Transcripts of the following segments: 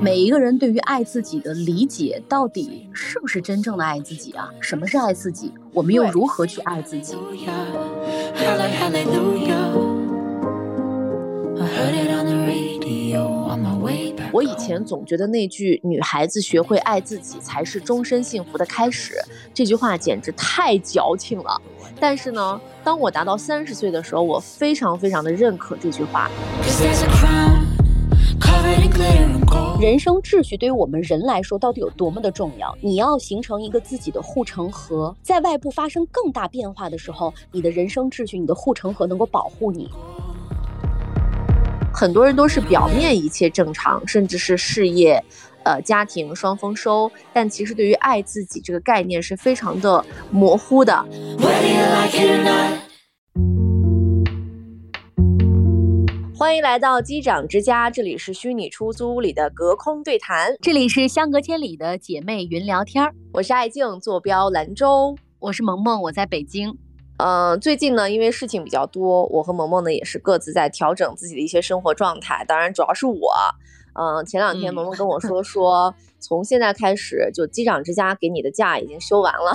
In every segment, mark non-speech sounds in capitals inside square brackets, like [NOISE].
每一个人对于爱自己的理解，到底是不是真正的爱自己啊？什么是爱自己？我们又如何去爱自己？我以前总觉得那句“女孩子学会爱自己才是终身幸福的开始”这句话简直太矫情了。但是呢，当我达到三十岁的时候，我非常非常的认可这句话。人生秩序对于我们人来说到底有多么的重要？你要形成一个自己的护城河，在外部发生更大变化的时候，你的人生秩序、你的护城河能够保护你。很多人都是表面一切正常，甚至是事业、呃家庭双丰收，但其实对于爱自己这个概念是非常的模糊的。欢迎来到机长之家，这里是虚拟出租屋里的隔空对谈，这里是相隔千里的姐妹云聊天儿。我是爱静，坐标兰州；我是萌萌，我在北京。嗯，最近呢，因为事情比较多，我和萌萌呢也是各自在调整自己的一些生活状态，当然主要是我。嗯，前两天萌萌跟我说说。从现在开始，就机长之家给你的假已经休完了，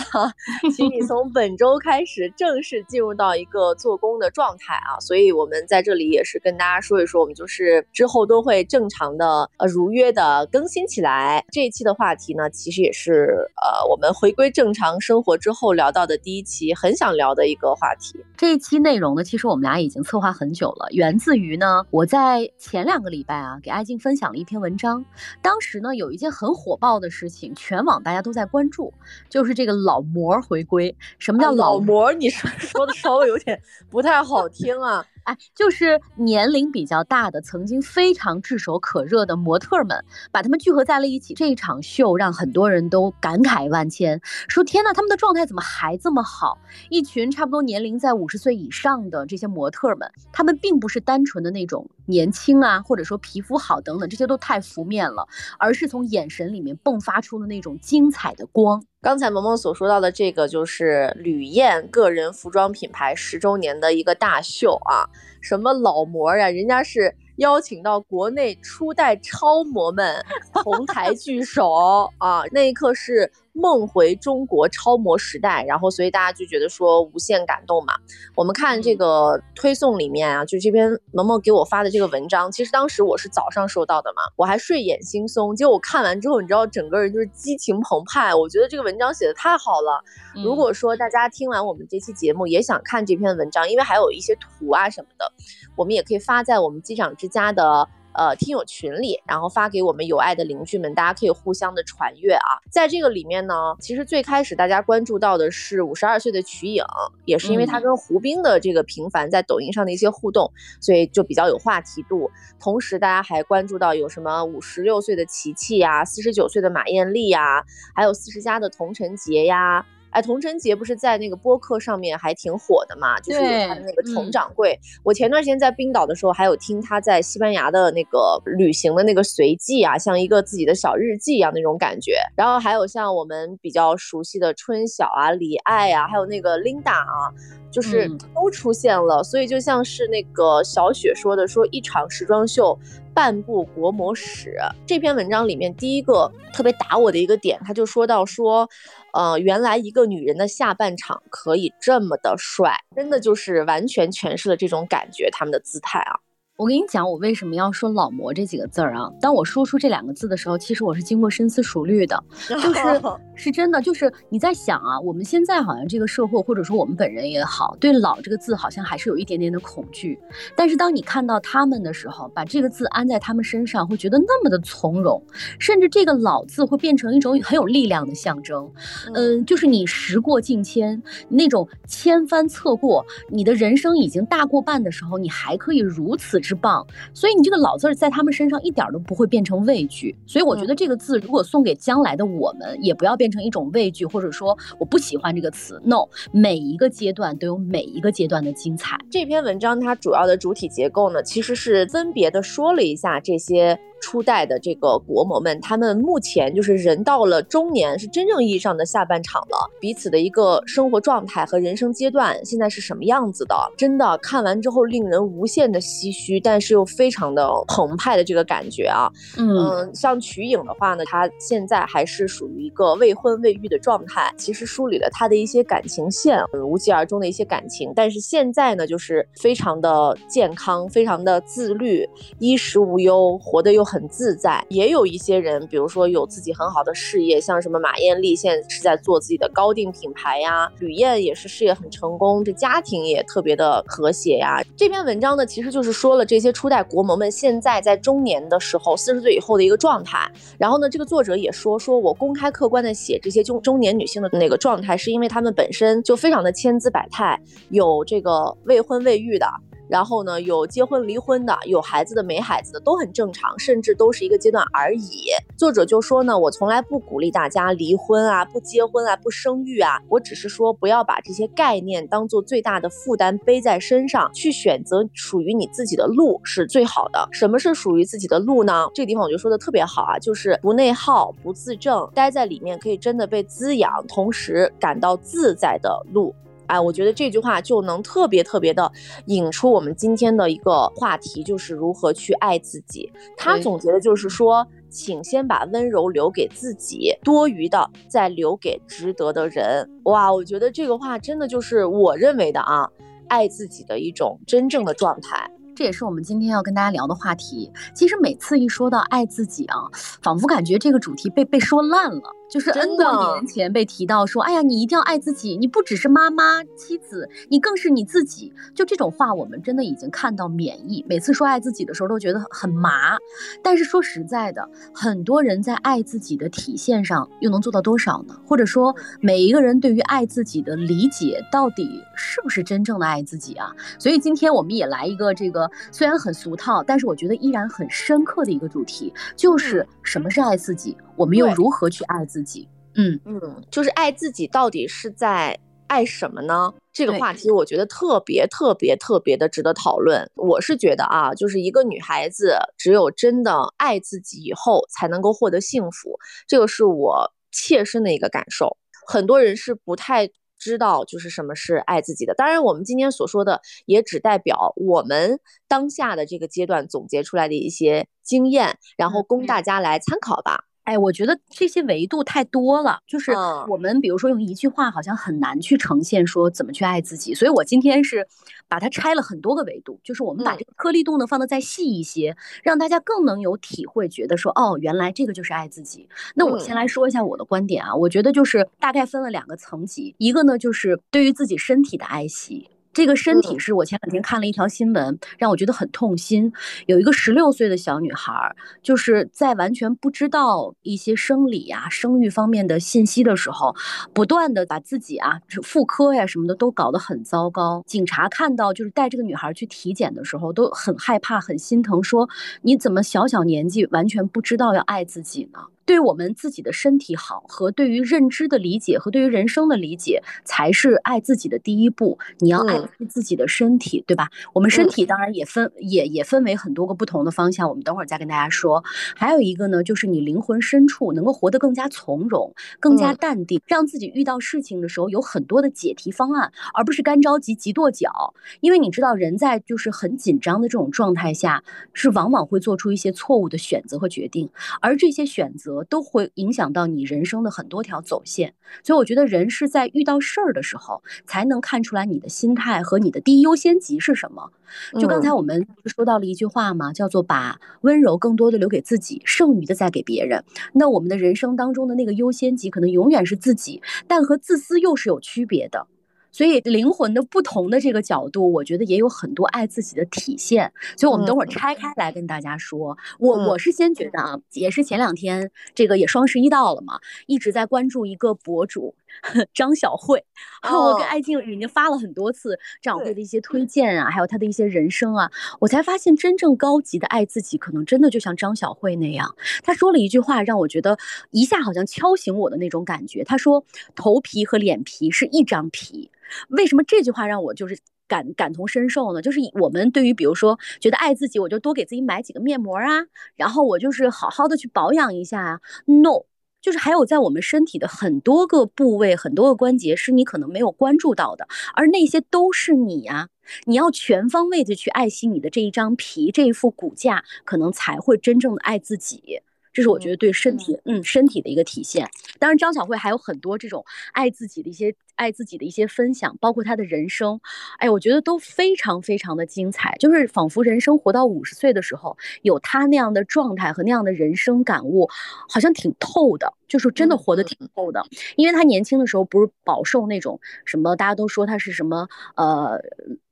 请你从本周开始正式进入到一个做工的状态啊！所以我们在这里也是跟大家说一说，我们就是之后都会正常的呃如约的更新起来。这一期的话题呢，其实也是呃我们回归正常生活之后聊到的第一期，很想聊的一个话题。这一期内容呢，其实我们俩已经策划很久了，源自于呢我在前两个礼拜啊给爱静分享了一篇文章，当时呢有一件很。火爆的事情，全网大家都在关注，就是这个老模回归。什么叫老模？你说 [LAUGHS] 说的稍微有点不太好听啊。哎，就是年龄比较大的，曾经非常炙手可热的模特们，把他们聚合在了一起。这一场秀让很多人都感慨万千，说天呐，他们的状态怎么还这么好？一群差不多年龄在五十岁以上的这些模特们，他们并不是单纯的那种年轻啊，或者说皮肤好等等，这些都太浮面了，而是从眼神里面迸发出的那种精彩的光。刚才萌萌所说到的这个，就是吕燕个人服装品牌十周年的一个大秀啊！什么老模呀，人家是邀请到国内初代超模们 [LAUGHS] 同台聚首啊！那一刻是。梦回中国超模时代，然后所以大家就觉得说无限感动嘛。我们看这个推送里面啊，就这篇萌萌给我发的这个文章，其实当时我是早上收到的嘛，我还睡眼惺忪。结果我看完之后，你知道整个人就是激情澎湃。我觉得这个文章写的太好了。如果说大家听完我们这期节目也想看这篇文章，因为还有一些图啊什么的，我们也可以发在我们机长之家的。呃，听友群里，然后发给我们有爱的邻居们，大家可以互相的传阅啊。在这个里面呢，其实最开始大家关注到的是五十二岁的瞿颖，也是因为他跟胡兵的这个频繁在抖音上的一些互动，所以就比较有话题度。同时，大家还关注到有什么五十六岁的琪琪呀，四十九岁的马艳丽呀，还有四十加的童晨杰呀。哎，童晨杰不是在那个播客上面还挺火的嘛？就是有他的那个佟掌柜。我前段时间在冰岛的时候，还有听他在西班牙的那个旅行的那个随记啊，像一个自己的小日记一样那种感觉。然后还有像我们比较熟悉的春晓啊、李艾啊，还有那个 Linda 啊，就是都出现了。所以就像是那个小雪说的，说一场时装秀。半部国模史这篇文章里面，第一个特别打我的一个点，他就说到说，呃，原来一个女人的下半场可以这么的帅，真的就是完全诠释了这种感觉，他们的姿态啊。我跟你讲，我为什么要说“老魔”这几个字儿啊？当我说出这两个字的时候，其实我是经过深思熟虑的，就是 [LAUGHS] 是真的，就是你在想啊，我们现在好像这个社会，或者说我们本人也好，对“老”这个字好像还是有一点点的恐惧。但是当你看到他们的时候，把这个字安在他们身上，会觉得那么的从容，甚至这个“老”字会变成一种很有力量的象征。嗯，就是你时过境迁，那种千帆侧过，你的人生已经大过半的时候，你还可以如此。之棒，所以你这个老字儿在他们身上一点都不会变成畏惧，所以我觉得这个字如果送给将来的我们，也不要变变成一种畏惧，或者说我不喜欢这个词。No，每一个阶段都有每一个阶段的精彩。这篇文章它主要的主体结构呢，其实是分别的说了一下这些。初代的这个国模们，他们目前就是人到了中年，是真正意义上的下半场了。彼此的一个生活状态和人生阶段现在是什么样子的？真的看完之后令人无限的唏嘘，但是又非常的澎湃的这个感觉啊。嗯，像瞿颖的话呢，她现在还是属于一个未婚未育的状态，其实梳理了她的一些感情线，无疾而终的一些感情。但是现在呢，就是非常的健康，非常的自律，衣食无忧，活得又很很自在。也有一些人，比如说有自己很好的事业，像什么马艳丽，现在是在做自己的高定品牌呀；吕燕也是事业很成功，这家庭也特别的和谐呀。这篇文章呢，其实就是说了这些初代国模们现在在中年的时候，四十岁以后的一个状态。然后呢，这个作者也说，说我公开客观的写这些中中年女性的那个状态，是因为她们本身就非常的千姿百态，有这个未婚未育的。然后呢，有结婚离婚的，有孩子的没孩子的都很正常，甚至都是一个阶段而已。作者就说呢，我从来不鼓励大家离婚啊，不结婚啊，不生育啊，我只是说不要把这些概念当做最大的负担背在身上，去选择属于你自己的路是最好的。什么是属于自己的路呢？这个地方我就说的特别好啊，就是不内耗、不自证，待在里面可以真的被滋养，同时感到自在的路。哎，我觉得这句话就能特别特别的引出我们今天的一个话题，就是如何去爱自己。他总结的就是说，请先把温柔留给自己，多余的再留给值得的人。哇，我觉得这个话真的就是我认为的啊，爱自己的一种真正的状态。这也是我们今天要跟大家聊的话题。其实每次一说到爱自己啊，仿佛感觉这个主题被被说烂了。就是 N 多年前被提到说，哎呀，你一定要爱自己，你不只是妈妈、妻子，你更是你自己。就这种话，我们真的已经看到免疫。每次说爱自己的时候，都觉得很麻。但是说实在的，很多人在爱自己的体现上又能做到多少呢？或者说，每一个人对于爱自己的理解，到底是不是真正的爱自己啊？所以今天我们也来一个这个虽然很俗套，但是我觉得依然很深刻的一个主题，就是什么是爱自己。我们又如何去爱自己？嗯嗯，就是爱自己到底是在爱什么呢？这个话题我觉得特别特别特别的值得讨论。我是觉得啊，就是一个女孩子只有真的爱自己以后，才能够获得幸福。这个是我切身的一个感受。很多人是不太知道，就是什么是爱自己的。当然，我们今天所说的也只代表我们当下的这个阶段总结出来的一些经验，然后供大家来参考吧。哎，我觉得这些维度太多了，就是我们比如说用一句话好像很难去呈现说怎么去爱自己，所以我今天是把它拆了很多个维度，就是我们把这个颗粒度呢放的再细一些，让大家更能有体会，觉得说哦，原来这个就是爱自己。那我先来说一下我的观点啊，我觉得就是大概分了两个层级，一个呢就是对于自己身体的爱惜。这个身体是我前两天看了一条新闻，让我觉得很痛心。有一个十六岁的小女孩，就是在完全不知道一些生理啊、生育方面的信息的时候，不断的把自己啊、妇科呀什么的都搞得很糟糕。警察看到就是带这个女孩去体检的时候，都很害怕、很心疼，说你怎么小小年纪完全不知道要爱自己呢？对我们自己的身体好和对于认知的理解和对于人生的理解，才是爱自己的第一步。你要爱自己的身体，对吧？我们身体当然也分也也分为很多个不同的方向，我们等会儿再跟大家说。还有一个呢，就是你灵魂深处能够活得更加从容、更加淡定，让自己遇到事情的时候有很多的解题方案，而不是干着急、急跺脚。因为你知道，人在就是很紧张的这种状态下，是往往会做出一些错误的选择和决定，而这些选择。都会影响到你人生的很多条走线，所以我觉得人是在遇到事儿的时候，才能看出来你的心态和你的第一优先级是什么。就刚才我们说到了一句话嘛，叫做把温柔更多的留给自己，剩余的再给别人。那我们的人生当中的那个优先级可能永远是自己，但和自私又是有区别的。所以灵魂的不同的这个角度，我觉得也有很多爱自己的体现。所以我们等会儿拆开来跟大家说。我我是先觉得啊，也是前两天这个也双十一到了嘛，一直在关注一个博主 [LAUGHS] 张小慧，我跟艾静已经发了很多次张小慧的一些推荐啊，还有她的一些人生啊，我才发现真正高级的爱自己，可能真的就像张小慧那样。她说了一句话，让我觉得一下好像敲醒我的那种感觉。她说：“头皮和脸皮是一张皮。”为什么这句话让我就是感感同身受呢？就是我们对于比如说觉得爱自己，我就多给自己买几个面膜啊，然后我就是好好的去保养一下啊。No。就是还有在我们身体的很多个部位、很多个关节是你可能没有关注到的，而那些都是你呀。你要全方位的去爱惜你的这一张皮、这一副骨架，可能才会真正的爱自己。这是我觉得对身体，嗯，身体的一个体现。当然，张小慧还有很多这种爱自己的一些、爱自己的一些分享，包括她的人生，哎，我觉得都非常非常的精彩。就是仿佛人生活到五十岁的时候，有她那样的状态和那样的人生感悟，好像挺透的，就是真的活得挺透的。因为她年轻的时候不是饱受那种什么，大家都说她是什么，呃，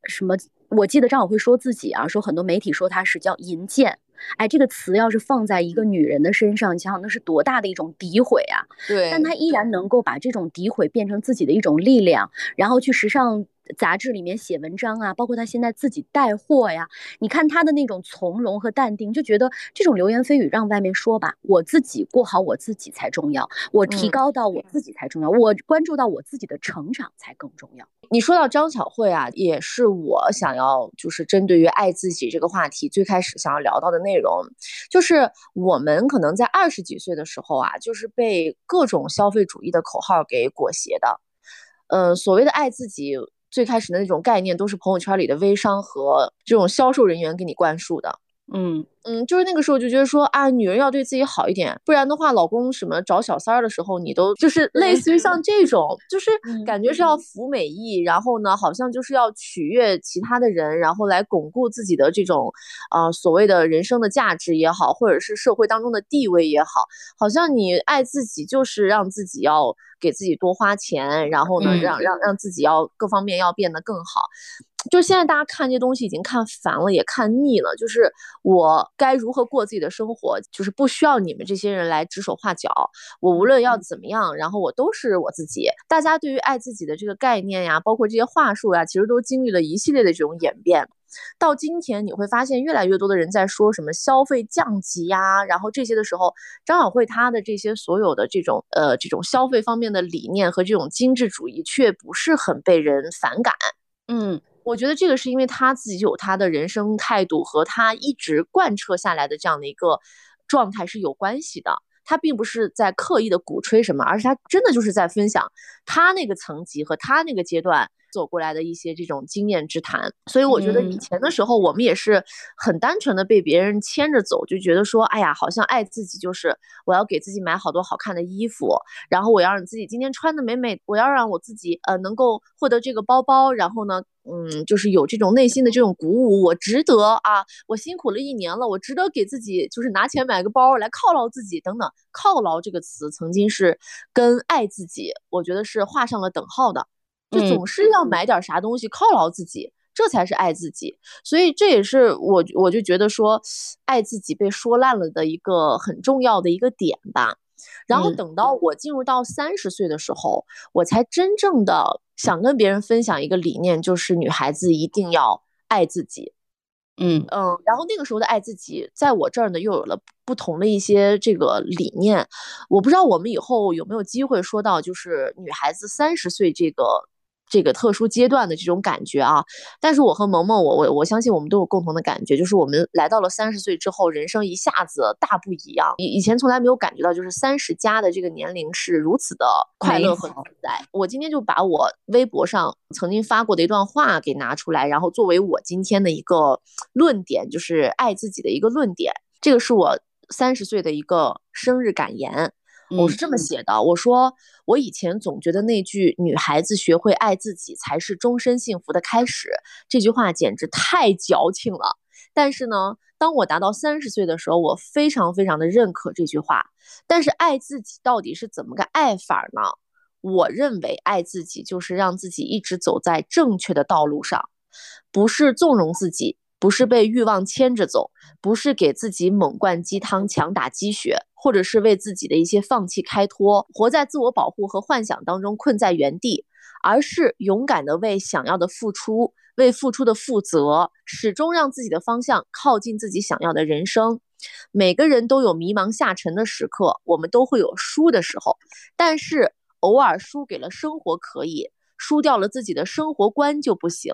什么？我记得张小慧说自己啊，说很多媒体说她是叫银剑。哎，这个词要是放在一个女人的身上，你想想那是多大的一种诋毁啊！对，但她依然能够把这种诋毁变成自己的一种力量，然后去时尚。杂志里面写文章啊，包括他现在自己带货呀，你看他的那种从容和淡定，就觉得这种流言蜚语让外面说吧，我自己过好我自己才重要，我提高到我自己才重要，我关注到我自己的成长才更重要。你说到张巧慧啊，也是我想要就是针对于爱自己这个话题最开始想要聊到的内容，就是我们可能在二十几岁的时候啊，就是被各种消费主义的口号给裹挟的，呃，所谓的爱自己。最开始的那种概念都是朋友圈里的微商和这种销售人员给你灌输的，嗯。嗯，就是那个时候就觉得说啊，女人要对自己好一点，不然的话，老公什么找小三儿的时候，你都就是类似于像这种，就是感觉是要服美役，然后呢，好像就是要取悦其他的人，然后来巩固自己的这种啊所谓的人生的价值也好，或者是社会当中的地位也好，好像你爱自己就是让自己要给自己多花钱，然后呢，让让让自己要各方面要变得更好。就现在大家看这些东西已经看烦了，也看腻了。就是我该如何过自己的生活，就是不需要你们这些人来指手画脚。我无论要怎么样，然后我都是我自己。大家对于爱自己的这个概念呀，包括这些话术呀，其实都经历了一系列的这种演变。到今天你会发现，越来越多的人在说什么消费降级呀，然后这些的时候，张晓慧她的这些所有的这种呃这种消费方面的理念和这种精致主义，却不是很被人反感。嗯。我觉得这个是因为他自己有他的人生态度和他一直贯彻下来的这样的一个状态是有关系的。他并不是在刻意的鼓吹什么，而是他真的就是在分享他那个层级和他那个阶段。走过来的一些这种经验之谈，所以我觉得以前的时候，我们也是很单纯的被别人牵着走，就觉得说，哎呀，好像爱自己就是我要给自己买好多好看的衣服，然后我要让自己今天穿的美美，我要让我自己呃能够获得这个包包，然后呢，嗯，就是有这种内心的这种鼓舞，我值得啊，我辛苦了一年了，我值得给自己就是拿钱买个包来犒劳自己等等，犒劳这个词曾经是跟爱自己，我觉得是画上了等号的。就总是要买点啥东西犒劳自己，这才是爱自己。所以这也是我我就觉得说，爱自己被说烂了的一个很重要的一个点吧。然后等到我进入到三十岁的时候，我才真正的想跟别人分享一个理念，就是女孩子一定要爱自己。嗯嗯，然后那个时候的爱自己，在我这儿呢又有了不同的一些这个理念。我不知道我们以后有没有机会说到，就是女孩子三十岁这个。这个特殊阶段的这种感觉啊，但是我和萌萌，我我我相信我们都有共同的感觉，就是我们来到了三十岁之后，人生一下子大不一样。以以前从来没有感觉到，就是三十加的这个年龄是如此的快乐和自在。我今天就把我微博上曾经发过的一段话给拿出来，然后作为我今天的一个论点，就是爱自己的一个论点。这个是我三十岁的一个生日感言。我是这么写的，我说我以前总觉得那句“女孩子学会爱自己才是终身幸福的开始”这句话简直太矫情了。但是呢，当我达到三十岁的时候，我非常非常的认可这句话。但是爱自己到底是怎么个爱法呢？我认为爱自己就是让自己一直走在正确的道路上，不是纵容自己。不是被欲望牵着走，不是给自己猛灌鸡汤、强打鸡血，或者是为自己的一些放弃开脱，活在自我保护和幻想当中困在原地，而是勇敢的为想要的付出，为付出的负责，始终让自己的方向靠近自己想要的人生。每个人都有迷茫下沉的时刻，我们都会有输的时候，但是偶尔输给了生活可以，输掉了自己的生活观就不行。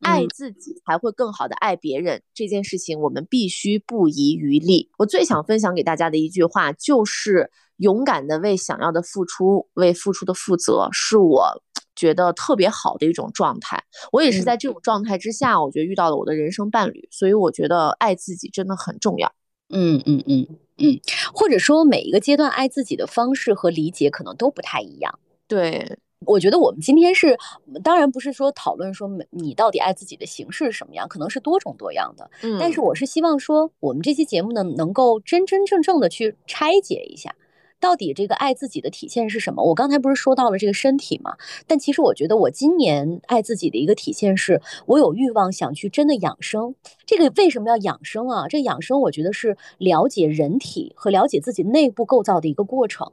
爱自己才会更好的爱别人。这件事情我们必须不遗余力。我最想分享给大家的一句话就是：勇敢的为想要的付出，为付出的负责，是我觉得特别好的一种状态。我也是在这种状态之下，我觉得遇到了我的人生伴侣，所以我觉得爱自己真的很重要。嗯嗯嗯嗯，或者说每一个阶段爱自己的方式和理解可能都不太一样。对。我觉得我们今天是，当然不是说讨论说你到底爱自己的形式是什么样，可能是多种多样的。嗯，但是我是希望说，我们这期节目呢，能够真真正正的去拆解一下，到底这个爱自己的体现是什么。我刚才不是说到了这个身体嘛？但其实我觉得我今年爱自己的一个体现是，我有欲望想去真的养生。这个为什么要养生啊？这养生我觉得是了解人体和了解自己内部构造的一个过程。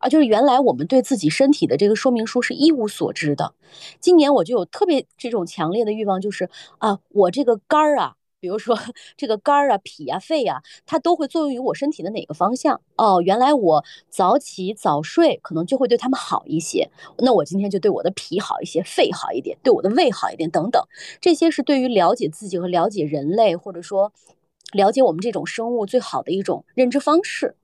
啊，就是原来我们对自己身体的这个说明书是一无所知的。今年我就有特别这种强烈的欲望，就是啊，我这个肝儿啊，比如说这个肝儿啊、脾啊、肺啊，它都会作用于我身体的哪个方向？哦，原来我早起早睡可能就会对他们好一些。那我今天就对我的脾好一些，肺好一点，对我的胃好一点，等等。这些是对于了解自己和了解人类，或者说了解我们这种生物最好的一种认知方式。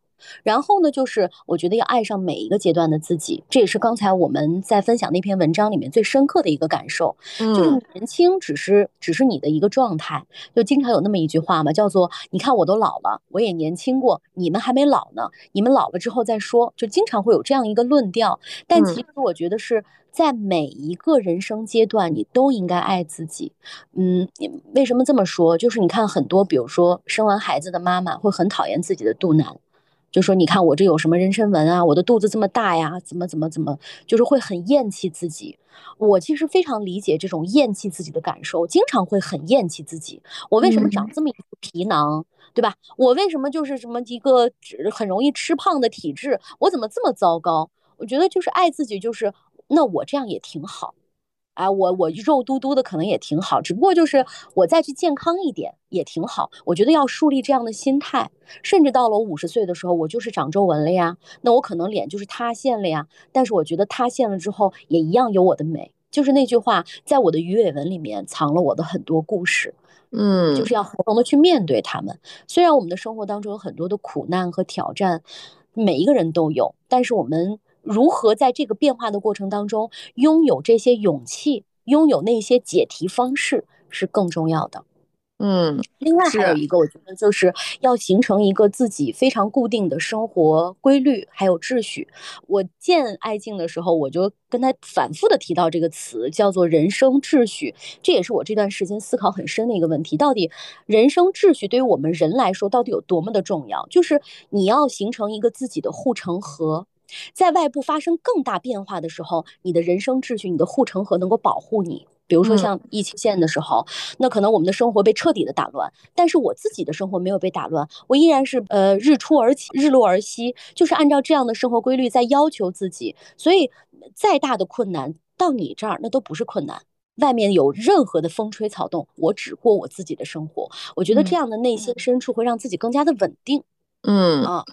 然后呢，就是我觉得要爱上每一个阶段的自己，这也是刚才我们在分享那篇文章里面最深刻的一个感受。嗯，就是年轻只是只是你的一个状态，就经常有那么一句话嘛，叫做“你看我都老了，我也年轻过，你们还没老呢，你们老了之后再说”，就经常会有这样一个论调。但其实我觉得是在每一个人生阶段，你都应该爱自己。嗯，为什么这么说？就是你看很多，比如说生完孩子的妈妈会很讨厌自己的肚腩。就说你看我这有什么妊娠纹啊？我的肚子这么大呀？怎么怎么怎么？就是会很厌弃自己。我其实非常理解这种厌弃自己的感受，经常会很厌弃自己。我为什么长这么一副皮囊，对吧？我为什么就是什么一个很容易吃胖的体质？我怎么这么糟糕？我觉得就是爱自己，就是那我这样也挺好。哎，我我肉嘟嘟的可能也挺好，只不过就是我再去健康一点也挺好。我觉得要树立这样的心态，甚至到了我五十岁的时候，我就是长皱纹了呀，那我可能脸就是塌陷了呀。但是我觉得塌陷了之后也一样有我的美。就是那句话，在我的鱼尾纹里面藏了我的很多故事，嗯，就是要从容的去面对他们。虽然我们的生活当中有很多的苦难和挑战，每一个人都有，但是我们。如何在这个变化的过程当中拥有这些勇气，拥有那些解题方式是更重要的。嗯，另外还有一个，我觉得就是要形成一个自己非常固定的生活规律，还有秩序。我见艾静的时候，我就跟他反复的提到这个词，叫做人生秩序。这也是我这段时间思考很深的一个问题：到底人生秩序对于我们人来说，到底有多么的重要？就是你要形成一个自己的护城河。在外部发生更大变化的时候，你的人生秩序、你的护城河能够保护你。比如说像疫情线的时候，那可能我们的生活被彻底的打乱，但是我自己的生活没有被打乱，我依然是呃日出而起，日落而息，就是按照这样的生活规律在要求自己。所以，再大的困难到你这儿那都不是困难。外面有任何的风吹草动，我只过我自己的生活。我觉得这样的内心深处会让自己更加的稳定。嗯啊。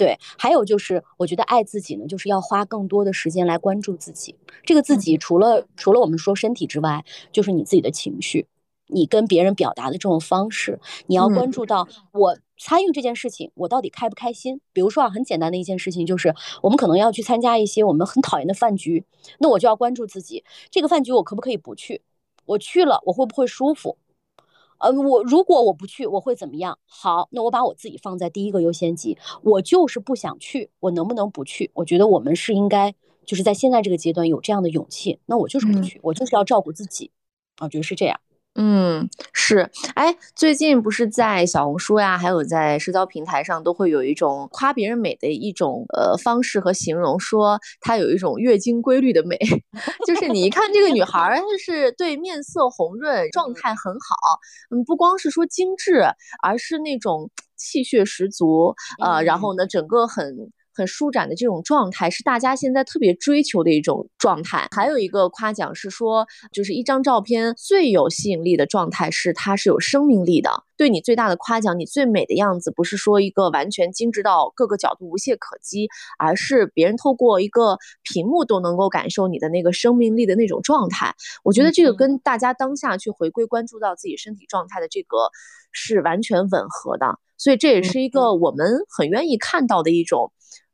对，还有就是，我觉得爱自己呢，就是要花更多的时间来关注自己。这个自己，除了除了我们说身体之外，就是你自己的情绪，你跟别人表达的这种方式，你要关注到我参与这件事情，我到底开不开心。比如说啊，很简单的一件事情，就是我们可能要去参加一些我们很讨厌的饭局，那我就要关注自己，这个饭局我可不可以不去？我去了，我会不会舒服？呃，我如果我不去，我会怎么样？好，那我把我自己放在第一个优先级。我就是不想去，我能不能不去？我觉得我们是应该，就是在现在这个阶段有这样的勇气。那我就是不去，我就是要照顾自己。我觉得是这样。嗯，是，哎，最近不是在小红书呀，还有在社交平台上，都会有一种夸别人美的一种呃方式和形容，说她有一种月经规律的美，[LAUGHS] 就是你一看这个女孩，她是对面色红润，状态很好，嗯，不光是说精致，而是那种气血十足，呃，然。后呢，整个很。很舒展的这种状态，是大家现在特别追求的一种状态。还有一个夸奖是说，就是一张照片最有吸引力的状态是它是有生命力的。对你最大的夸奖，你最美的样子，不是说一个完全精致到各个角度无懈可击，而是别人透过一个屏幕都能够感受你的那个生命力的那种状态。我觉得这个跟大家当下去回归关注到自己身体状态的这个是完全吻合的。所以这也是一个我们很愿意看到的一种，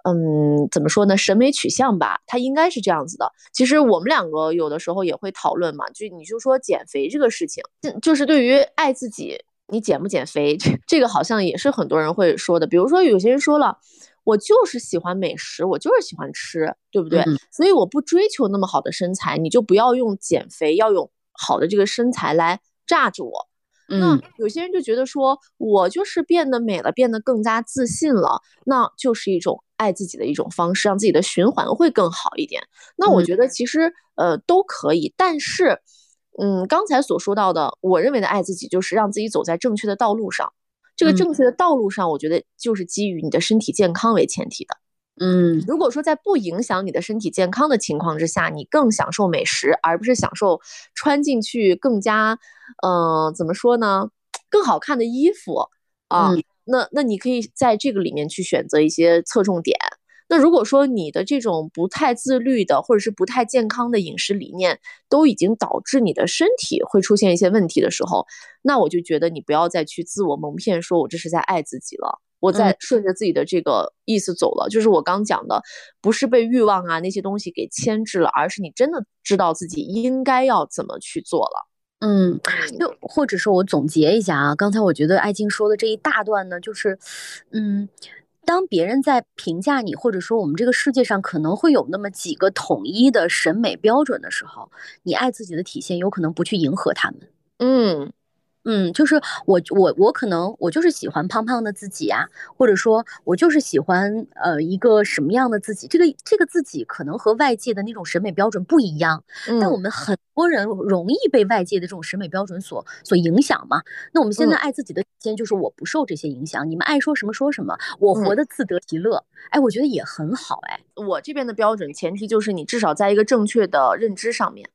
嗯，怎么说呢？审美取向吧，它应该是这样子的。其实我们两个有的时候也会讨论嘛，就你就说减肥这个事情，就是对于爱自己，你减不减肥，[LAUGHS] 这个好像也是很多人会说的。比如说有些人说了，我就是喜欢美食，我就是喜欢吃，对不对？所以我不追求那么好的身材，你就不要用减肥要用好的这个身材来榨着我。那有些人就觉得说，我就是变得美了，变得更加自信了，那就是一种爱自己的一种方式，让自己的循环会更好一点。那我觉得其实呃都可以，但是，嗯，刚才所说到的，我认为的爱自己就是让自己走在正确的道路上。这个正确的道路上，我觉得就是基于你的身体健康为前提的。嗯，如果说在不影响你的身体健康的情况之下，你更享受美食，而不是享受穿进去更加，嗯，怎么说呢，更好看的衣服啊，那那你可以在这个里面去选择一些侧重点。那如果说你的这种不太自律的，或者是不太健康的饮食理念，都已经导致你的身体会出现一些问题的时候，那我就觉得你不要再去自我蒙骗，说我这是在爱自己了。我在顺着自己的这个意思走了，就是我刚讲的，不是被欲望啊那些东西给牵制了，而是你真的知道自己应该要怎么去做了。嗯，就或者说我总结一下啊，刚才我觉得艾静说的这一大段呢，就是，嗯，当别人在评价你，或者说我们这个世界上可能会有那么几个统一的审美标准的时候，你爱自己的体现有可能不去迎合他们。嗯。嗯，就是我我我可能我就是喜欢胖胖的自己啊，或者说我就是喜欢呃一个什么样的自己，这个这个自己可能和外界的那种审美标准不一样，但我们很多人容易被外界的这种审美标准所所影响嘛。那我们现在爱自己的先就是我不受这些影响，你们爱说什么说什么，我活得自得其乐，哎，我觉得也很好哎。我这边的标准前提就是你至少在一个正确的认知上面。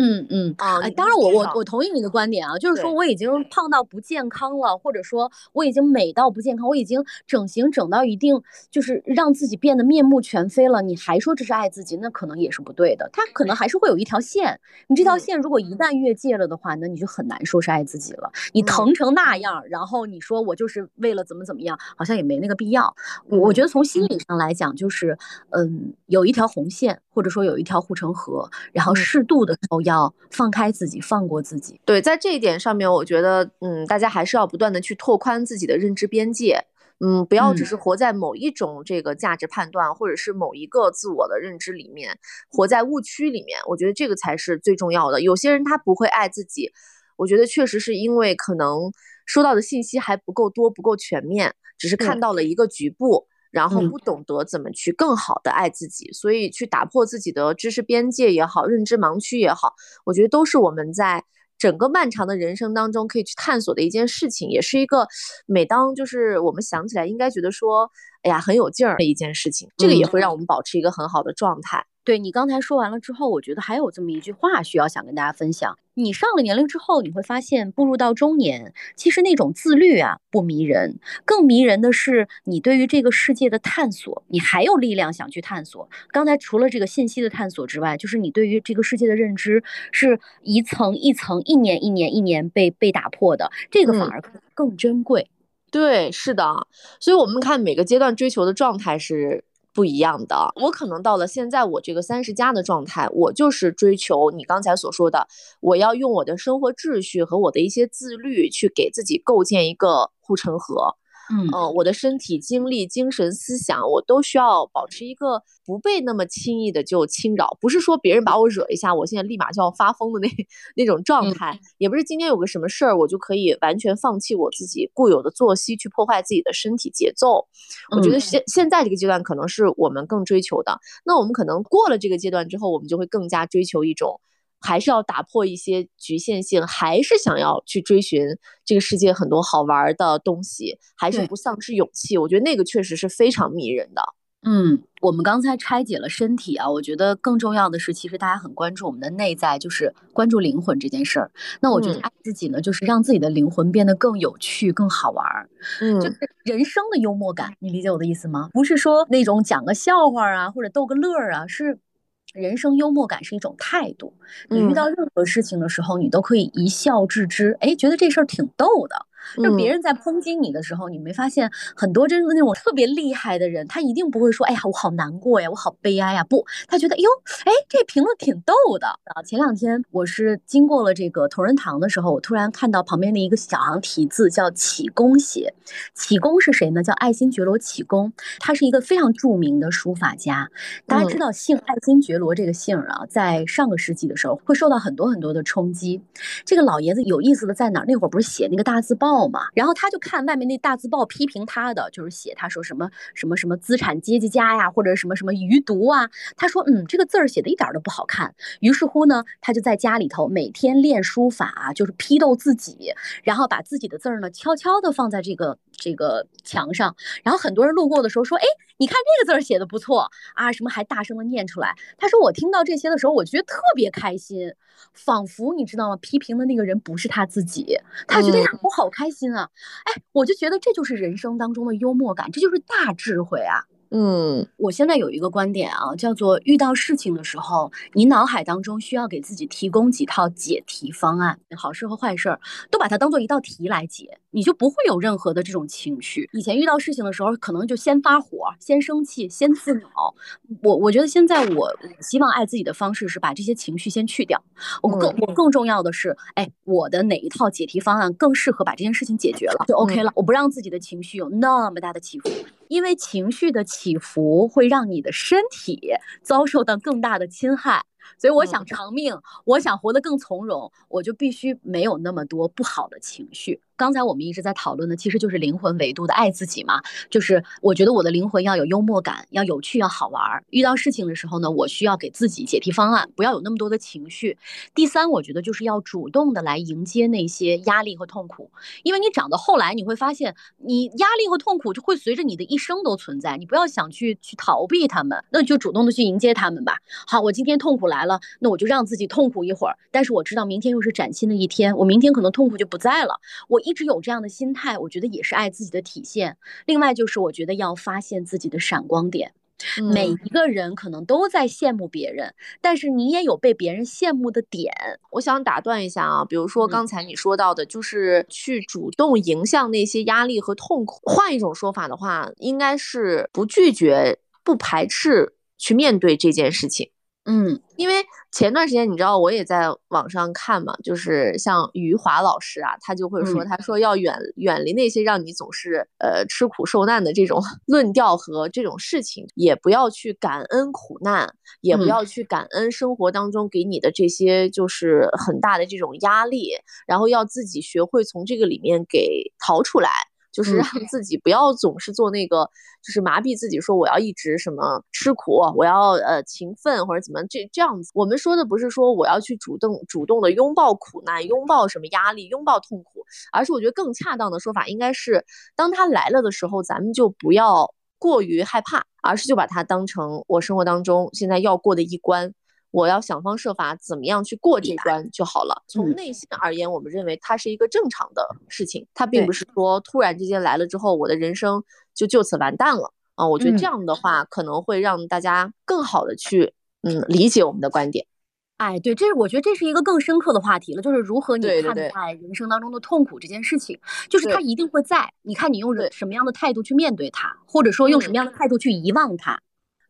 嗯嗯啊，哎，当然我我我同意你的观点啊，就是说我已经胖到不健康了，或者说我已经美到不健康，我已经整形整到一定就是让自己变得面目全非了，你还说这是爱自己，那可能也是不对的。他可能还是会有一条线，你这条线如果一旦越界了的话，那你就很难说是爱自己了。你疼成那样，然后你说我就是为了怎么怎么样，好像也没那个必要。我觉得从心理上来讲，就是嗯，有一条红线，或者说有一条护城河，然后适度的时候。要放开自己，放过自己。对，在这一点上面，我觉得，嗯，大家还是要不断的去拓宽自己的认知边界，嗯，不要只是活在某一种这个价值判断，或者是某一个自我的认知里面，活在误区里面。我觉得这个才是最重要的。有些人他不会爱自己，我觉得确实是因为可能收到的信息还不够多，不够全面，只是看到了一个局部。然后不懂得怎么去更好的爱自己，所以去打破自己的知识边界也好，认知盲区也好，我觉得都是我们在整个漫长的人生当中可以去探索的一件事情，也是一个每当就是我们想起来应该觉得说，哎呀很有劲儿的一件事情，这个也会让我们保持一个很好的状态。对你刚才说完了之后，我觉得还有这么一句话需要想跟大家分享。你上了年龄之后，你会发现步入到中年，其实那种自律啊不迷人，更迷人的是你对于这个世界的探索，你还有力量想去探索。刚才除了这个信息的探索之外，就是你对于这个世界的认知是一层一层、一年一年一年被被打破的，这个反而更珍贵。对，是的。所以我们看每个阶段追求的状态是。不一样的，我可能到了现在我这个三十加的状态，我就是追求你刚才所说的，我要用我的生活秩序和我的一些自律去给自己构建一个护城河。嗯我的身体、精力、精神、思想，我都需要保持一个不被那么轻易的就侵扰。不是说别人把我惹一下，我现在立马就要发疯的那 [LAUGHS] 那种状态，也不是今天有个什么事儿，我就可以完全放弃我自己固有的作息，去破坏自己的身体节奏。我觉得现现在这个阶段可能是我们更追求的。那我们可能过了这个阶段之后，我们就会更加追求一种。还是要打破一些局限性，还是想要去追寻这个世界很多好玩的东西，还是不丧失勇气。我觉得那个确实是非常迷人的。嗯，我们刚才拆解了身体啊，我觉得更重要的是，其实大家很关注我们的内在，就是关注灵魂这件事儿。那我觉得爱自己呢，就是让自己的灵魂变得更有趣、更好玩儿。嗯，就是人生的幽默感，你理解我的意思吗？不是说那种讲个笑话啊，或者逗个乐儿啊，是人生幽默感是一种态度。你遇到任何事情的时候，你都可以一笑置之，哎，觉得这事儿挺逗的。就别人在抨击你的时候，你没发现很多真的那种特别厉害的人，他一定不会说：“哎呀，我好难过呀，我好悲哀呀。”不，他觉得：“哟，哎，这评论挺逗的啊。”前两天我是经过了这个同仁堂的时候，我突然看到旁边的一个小行题字叫“启功写”。启功是谁呢？叫爱新觉罗启功，他是一个非常著名的书法家。大家知道姓爱新觉罗这个姓啊，在上个世纪的时候会受到很多很多的冲击。这个老爷子有意思的在哪儿？那会儿不是写那个大字报？嘛，然后他就看外面那大字报批评他的，就是写他说什么什么什么资产阶级家呀，或者什么什么余毒啊。他说，嗯，这个字儿写的一点都不好看。于是乎呢，他就在家里头每天练书法，就是批斗自己，然后把自己的字儿呢悄悄的放在这个这个墙上。然后很多人路过的时候说，哎，你看这个字儿写的不错啊，什么还大声的念出来。他说，我听到这些的时候，我觉得特别开心，仿佛你知道吗？批评的那个人不是他自己，他觉得不好开。开心啊！哎，我就觉得这就是人生当中的幽默感，这就是大智慧啊。嗯，我现在有一个观点啊，叫做遇到事情的时候，你脑海当中需要给自己提供几套解题方案，好事和坏事都把它当做一道题来解，你就不会有任何的这种情绪。以前遇到事情的时候，可能就先发火、先生气、先自恼。我我觉得现在我希望爱自己的方式是把这些情绪先去掉。我更我更重要的是，哎，我的哪一套解题方案更适合把这件事情解决了，就 OK 了。我不让自己的情绪有那么大的起伏。因为情绪的起伏会让你的身体遭受到更大的侵害。所以我想长命，我想活得更从容，我就必须没有那么多不好的情绪。刚才我们一直在讨论的，其实就是灵魂维度的爱自己嘛。就是我觉得我的灵魂要有幽默感，要有趣，要好玩儿。遇到事情的时候呢，我需要给自己解题方案，不要有那么多的情绪。第三，我觉得就是要主动的来迎接那些压力和痛苦，因为你长到后来，你会发现，你压力和痛苦就会随着你的一生都存在。你不要想去去逃避他们，那就主动的去迎接他们吧。好，我今天痛苦。来了，那我就让自己痛苦一会儿。但是我知道明天又是崭新的一天，我明天可能痛苦就不在了。我一直有这样的心态，我觉得也是爱自己的体现。另外就是我觉得要发现自己的闪光点。每一个人可能都在羡慕别人，但是你也有被别人羡慕的点。我想打断一下啊，比如说刚才你说到的，就是去主动迎向那些压力和痛苦。换一种说法的话，应该是不拒绝、不排斥去面对这件事情。嗯，因为前段时间你知道我也在网上看嘛，就是像余华老师啊，他就会说，他说要远远离那些让你总是呃吃苦受难的这种 [LAUGHS] 论调和这种事情，也不要去感恩苦难，也不要去感恩生活当中给你的这些就是很大的这种压力，然后要自己学会从这个里面给逃出来。就是让自己不要总是做那个，就是麻痹自己说我要一直什么吃苦，我要呃勤奋或者怎么这这样子。我们说的不是说我要去主动主动的拥抱苦难，拥抱什么压力，拥抱痛苦，而是我觉得更恰当的说法应该是，当他来了的时候，咱们就不要过于害怕，而是就把它当成我生活当中现在要过的一关。我要想方设法怎么样去过这关就好了。从内心而言，我们认为它是一个正常的事情，它并不是说突然之间来了之后，我的人生就就此完蛋了啊！我觉得这样的话可能会让大家更好的去嗯理解我们的观点。哎，对，这是我觉得这是一个更深刻的话题了，就是如何你看待人生当中的痛苦这件事情，就是它一定会在，你看你用什么样的态度去面对它，或者说用什么样的态度去遗忘它。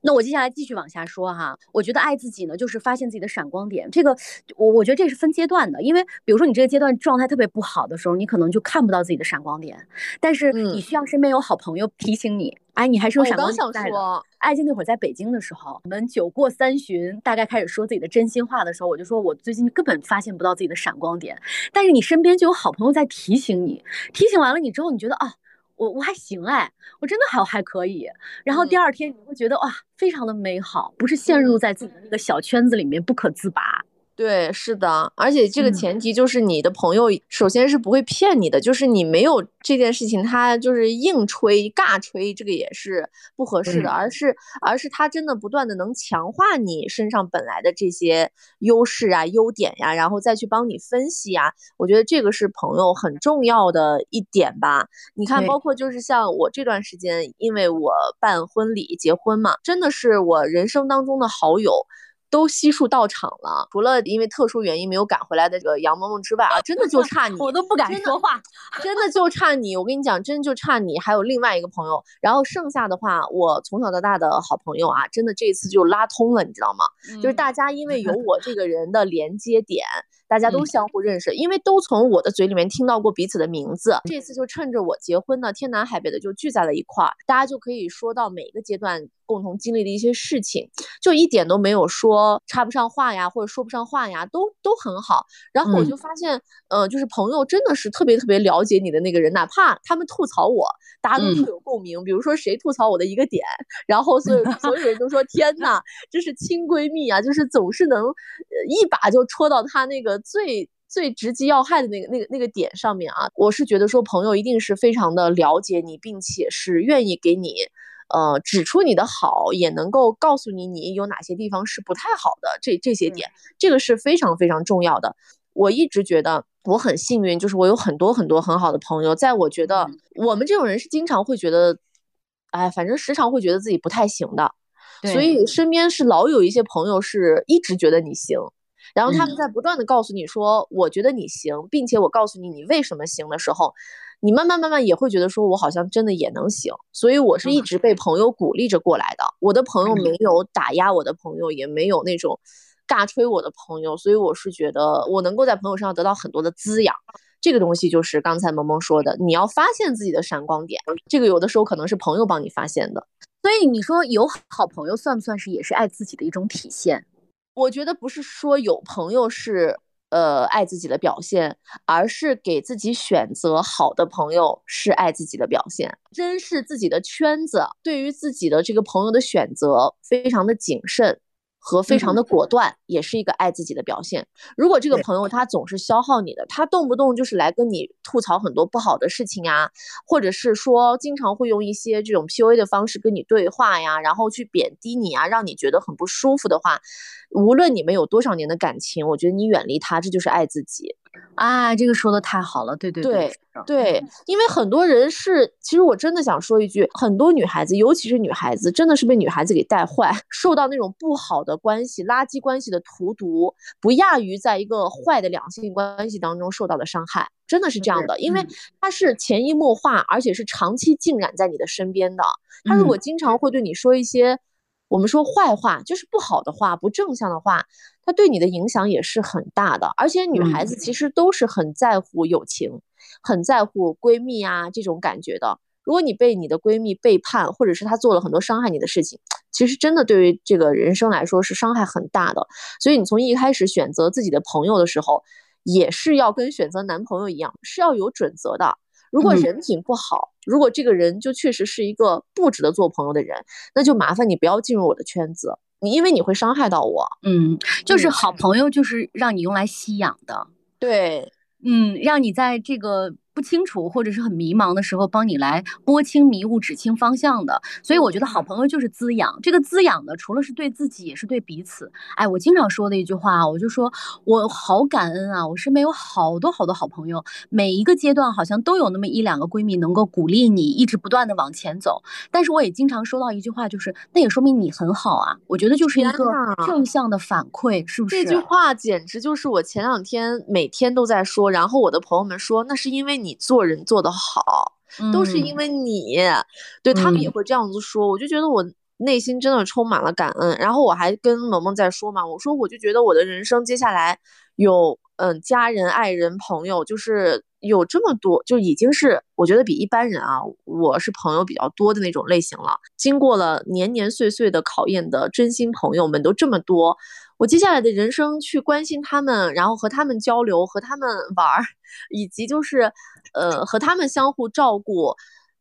那我接下来继续往下说哈，我觉得爱自己呢，就是发现自己的闪光点。这个，我我觉得这是分阶段的，因为比如说你这个阶段状态特别不好的时候，你可能就看不到自己的闪光点。但是你需要身边有好朋友提醒你，哎，你还是有闪光点在的。爱静那会儿在北京的时候，我们酒过三巡，大概开始说自己的真心话的时候，我就说我最近根本发现不到自己的闪光点。但是你身边就有好朋友在提醒你，提醒完了你之后，你觉得啊。我我还行哎，我真的还还可以。然后第二天你会觉得哇，非常的美好，不是陷入在自己的那个小圈子里面不可自拔。对，是的，而且这个前提就是你的朋友首先是不会骗你的，就是你没有这件事情，他就是硬吹、尬吹，这个也是不合适的，而是而是他真的不断的能强化你身上本来的这些优势啊、优点呀，然后再去帮你分析呀，我觉得这个是朋友很重要的一点吧。你看，包括就是像我这段时间，因为我办婚礼结婚嘛，真的是我人生当中的好友。都悉数到场了，除了因为特殊原因没有赶回来的这个杨萌萌之外啊，真的就差你，[LAUGHS] 我都不敢说话，真的就差你。我跟你讲，真就差你，还有另外一个朋友，然后剩下的话，我从小到大的好朋友啊，真的这一次就拉通了，你知道吗？就是大家因为有我这个人的连接点，大家都相互认识，因为都从我的嘴里面听到过彼此的名字。这次就趁着我结婚呢，天南海北的就聚在了一块儿，大家就可以说到每个阶段。共同经历的一些事情，就一点都没有说插不上话呀，或者说不上话呀，都都很好。然后我就发现，呃，就是朋友真的是特别特别了解你的那个人，哪怕他们吐槽我，大家都特有共鸣。比如说谁吐槽我的一个点，然后所有所有人都说 [LAUGHS] 天呐，这是亲闺蜜啊，就是总是能一把就戳到她那个最最直击要害的那个那个那个点上面啊。我是觉得说朋友一定是非常的了解你，并且是愿意给你。呃，指出你的好，也能够告诉你你有哪些地方是不太好的，这这些点，这个是非常非常重要的。我一直觉得我很幸运，就是我有很多很多很好的朋友。在我觉得我们这种人是经常会觉得，哎，反正时常会觉得自己不太行的，所以身边是老有一些朋友是一直觉得你行，然后他们在不断的告诉你说，我觉得你行，并且我告诉你你为什么行的时候。你慢慢慢慢也会觉得说，我好像真的也能行，所以我是一直被朋友鼓励着过来的。我的朋友没有打压我的朋友，也没有那种尬吹我的朋友，所以我是觉得我能够在朋友身上得到很多的滋养。这个东西就是刚才萌萌说的，你要发现自己的闪光点，这个有的时候可能是朋友帮你发现的。所以你说有好朋友算不算是也是爱自己的一种体现？我觉得不是说有朋友是。呃，爱自己的表现，而是给自己选择好的朋友是爱自己的表现，珍视自己的圈子，对于自己的这个朋友的选择非常的谨慎。和非常的果断，也是一个爱自己的表现。如果这个朋友他总是消耗你的，他动不动就是来跟你吐槽很多不好的事情啊，或者是说经常会用一些这种 PUA 的方式跟你对话呀，然后去贬低你啊，让你觉得很不舒服的话，无论你们有多少年的感情，我觉得你远离他，这就是爱自己。啊，这个说的太好了，对对对对，因为很多人是，其实我真的想说一句，很多女孩子，尤其是女孩子，真的是被女孩子给带坏，[LAUGHS] 受到那种不好的关系、垃圾关系的荼毒，不亚于在一个坏的两性关系当中受到的伤害，真的是这样的，因为它是潜移默化，而且是长期浸染在你的身边的，他如果经常会对你说一些。我们说坏话就是不好的话，不正向的话，它对你的影响也是很大的。而且女孩子其实都是很在乎友情，很在乎闺蜜啊这种感觉的。如果你被你的闺蜜背叛，或者是她做了很多伤害你的事情，其实真的对于这个人生来说是伤害很大的。所以你从一开始选择自己的朋友的时候，也是要跟选择男朋友一样，是要有准则的。如果人品不好，如果这个人就确实是一个不值得做朋友的人，那就麻烦你不要进入我的圈子，你因为你会伤害到我。嗯，就是好朋友就是让你用来吸氧的。对，嗯，让你在这个。不清楚或者是很迷茫的时候，帮你来拨清迷雾、指清方向的。所以我觉得好朋友就是滋养。这个滋养呢，除了是对自己，也是对彼此。哎，我经常说的一句话，我就说我好感恩啊！我身边有好多好多好朋友，每一个阶段好像都有那么一两个闺蜜能够鼓励你，一直不断的往前走。但是我也经常收到一句话，就是那也说明你很好啊。我觉得就是一个正向的反馈，是不是？这句话简直就是我前两天每天都在说，然后我的朋友们说，那是因为你。你做人做得好，都是因为你，对他们也会这样子说，我就觉得我内心真的充满了感恩。然后我还跟萌萌在说嘛，我说我就觉得我的人生接下来有嗯家人、爱人、朋友，就是有这么多，就已经是我觉得比一般人啊，我是朋友比较多的那种类型了。经过了年年岁岁的考验的真心朋友们都这么多。我接下来的人生去关心他们，然后和他们交流，和他们玩儿，以及就是，呃，和他们相互照顾，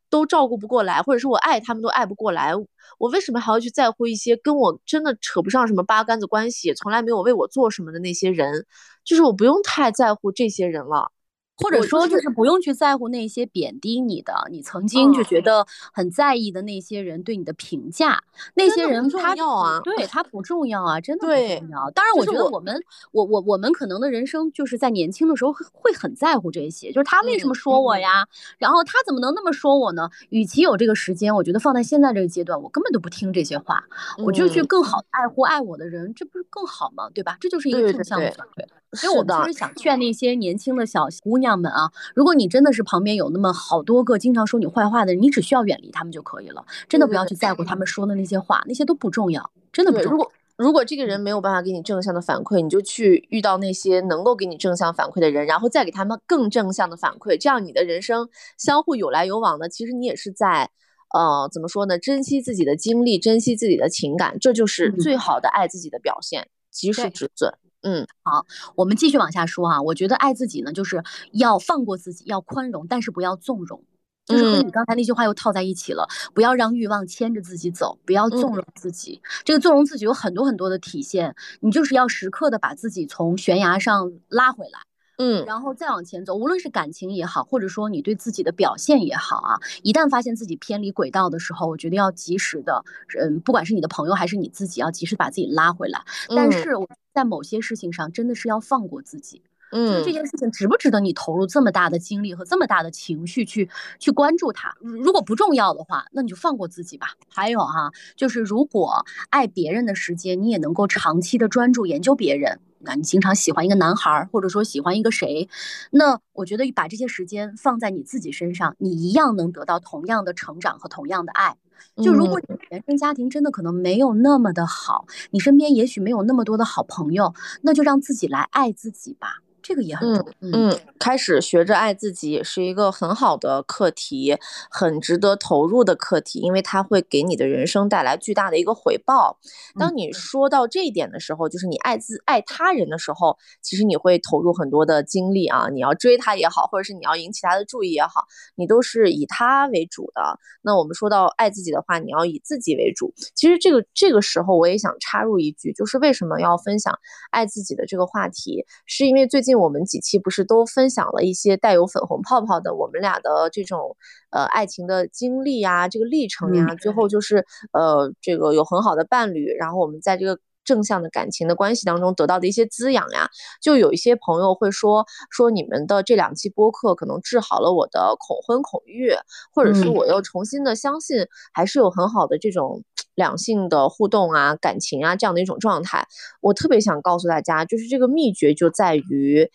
都照顾不过来，或者是我爱他们都爱不过来，我为什么还要去在乎一些跟我真的扯不上什么八竿子关系，从来没有为我做什么的那些人？就是我不用太在乎这些人了。或者说，就是不用去在乎那些贬低你的，你曾经就觉得很在意的那些人对你的评价，那些人他要啊对他不重要啊，真的不重要。当然，我觉得我们，我我我们可能的人生就是在年轻的时候会很在乎这些，就是他为什么说我呀？然后他怎么能那么说我呢？与其有这个时间，我觉得放在现在这个阶段，我根本就不听这些话，我就去更好爱护爱我的人，这不是更好吗？对吧？这就是一个正向的反馈。所以我们其实想劝那些年轻的小姑娘们啊，如果你真的是旁边有那么好多个经常说你坏话的人，你只需要远离他们就可以了。真的不要去在乎他们说的那些话，那些都不重要，真的不重要。如果如果这个人没有办法给你正向的反馈，你就去遇到那些能够给你正向反馈的人，然后再给他们更正向的反馈，这样你的人生相互有来有往的。其实你也是在，呃，怎么说呢？珍惜自己的经历，珍惜自己的情感，这就是最好的爱自己的表现，及时止损。嗯，好，我们继续往下说啊。我觉得爱自己呢，就是要放过自己，要宽容，但是不要纵容，就是和你刚才那句话又套在一起了。不要让欲望牵着自己走，不要纵容自己。这个纵容自己有很多很多的体现，你就是要时刻的把自己从悬崖上拉回来。嗯，然后再往前走，无论是感情也好，或者说你对自己的表现也好啊，一旦发现自己偏离轨道的时候，我觉得要及时的，嗯，不管是你的朋友还是你自己，要及时把自己拉回来。但是在某些事情上，真的是要放过自己。嗯，就是这件事情值不值得你投入这么大的精力和这么大的情绪去去关注它？如果不重要的话，那你就放过自己吧。还有哈，就是如果爱别人的时间，你也能够长期的专注研究别人。那你经常喜欢一个男孩，或者说喜欢一个谁，那我觉得把这些时间放在你自己身上，你一样能得到同样的成长和同样的爱。就如果你原生家庭真的可能没有那么的好，你身边也许没有那么多的好朋友，那就让自己来爱自己吧。这个也很重要。嗯，开始学着爱自己也是一个很好的课题，很值得投入的课题，因为它会给你的人生带来巨大的一个回报。当你说到这一点的时候，就是你爱自爱他人的时候，其实你会投入很多的精力啊，你要追他也好，或者是你要引起他的注意也好，你都是以他为主的。那我们说到爱自己的话，你要以自己为主。其实这个这个时候，我也想插入一句，就是为什么要分享爱自己的这个话题，是因为最近。我们几期不是都分享了一些带有粉红泡泡的我们俩的这种呃爱情的经历呀，这个历程呀，最后就是呃这个有很好的伴侣，然后我们在这个正向的感情的关系当中得到的一些滋养呀，就有一些朋友会说说你们的这两期播客可能治好了我的恐婚恐育，或者是我又重新的相信还是有很好的这种。两性的互动啊，感情啊，这样的一种状态，我特别想告诉大家，就是这个秘诀就在于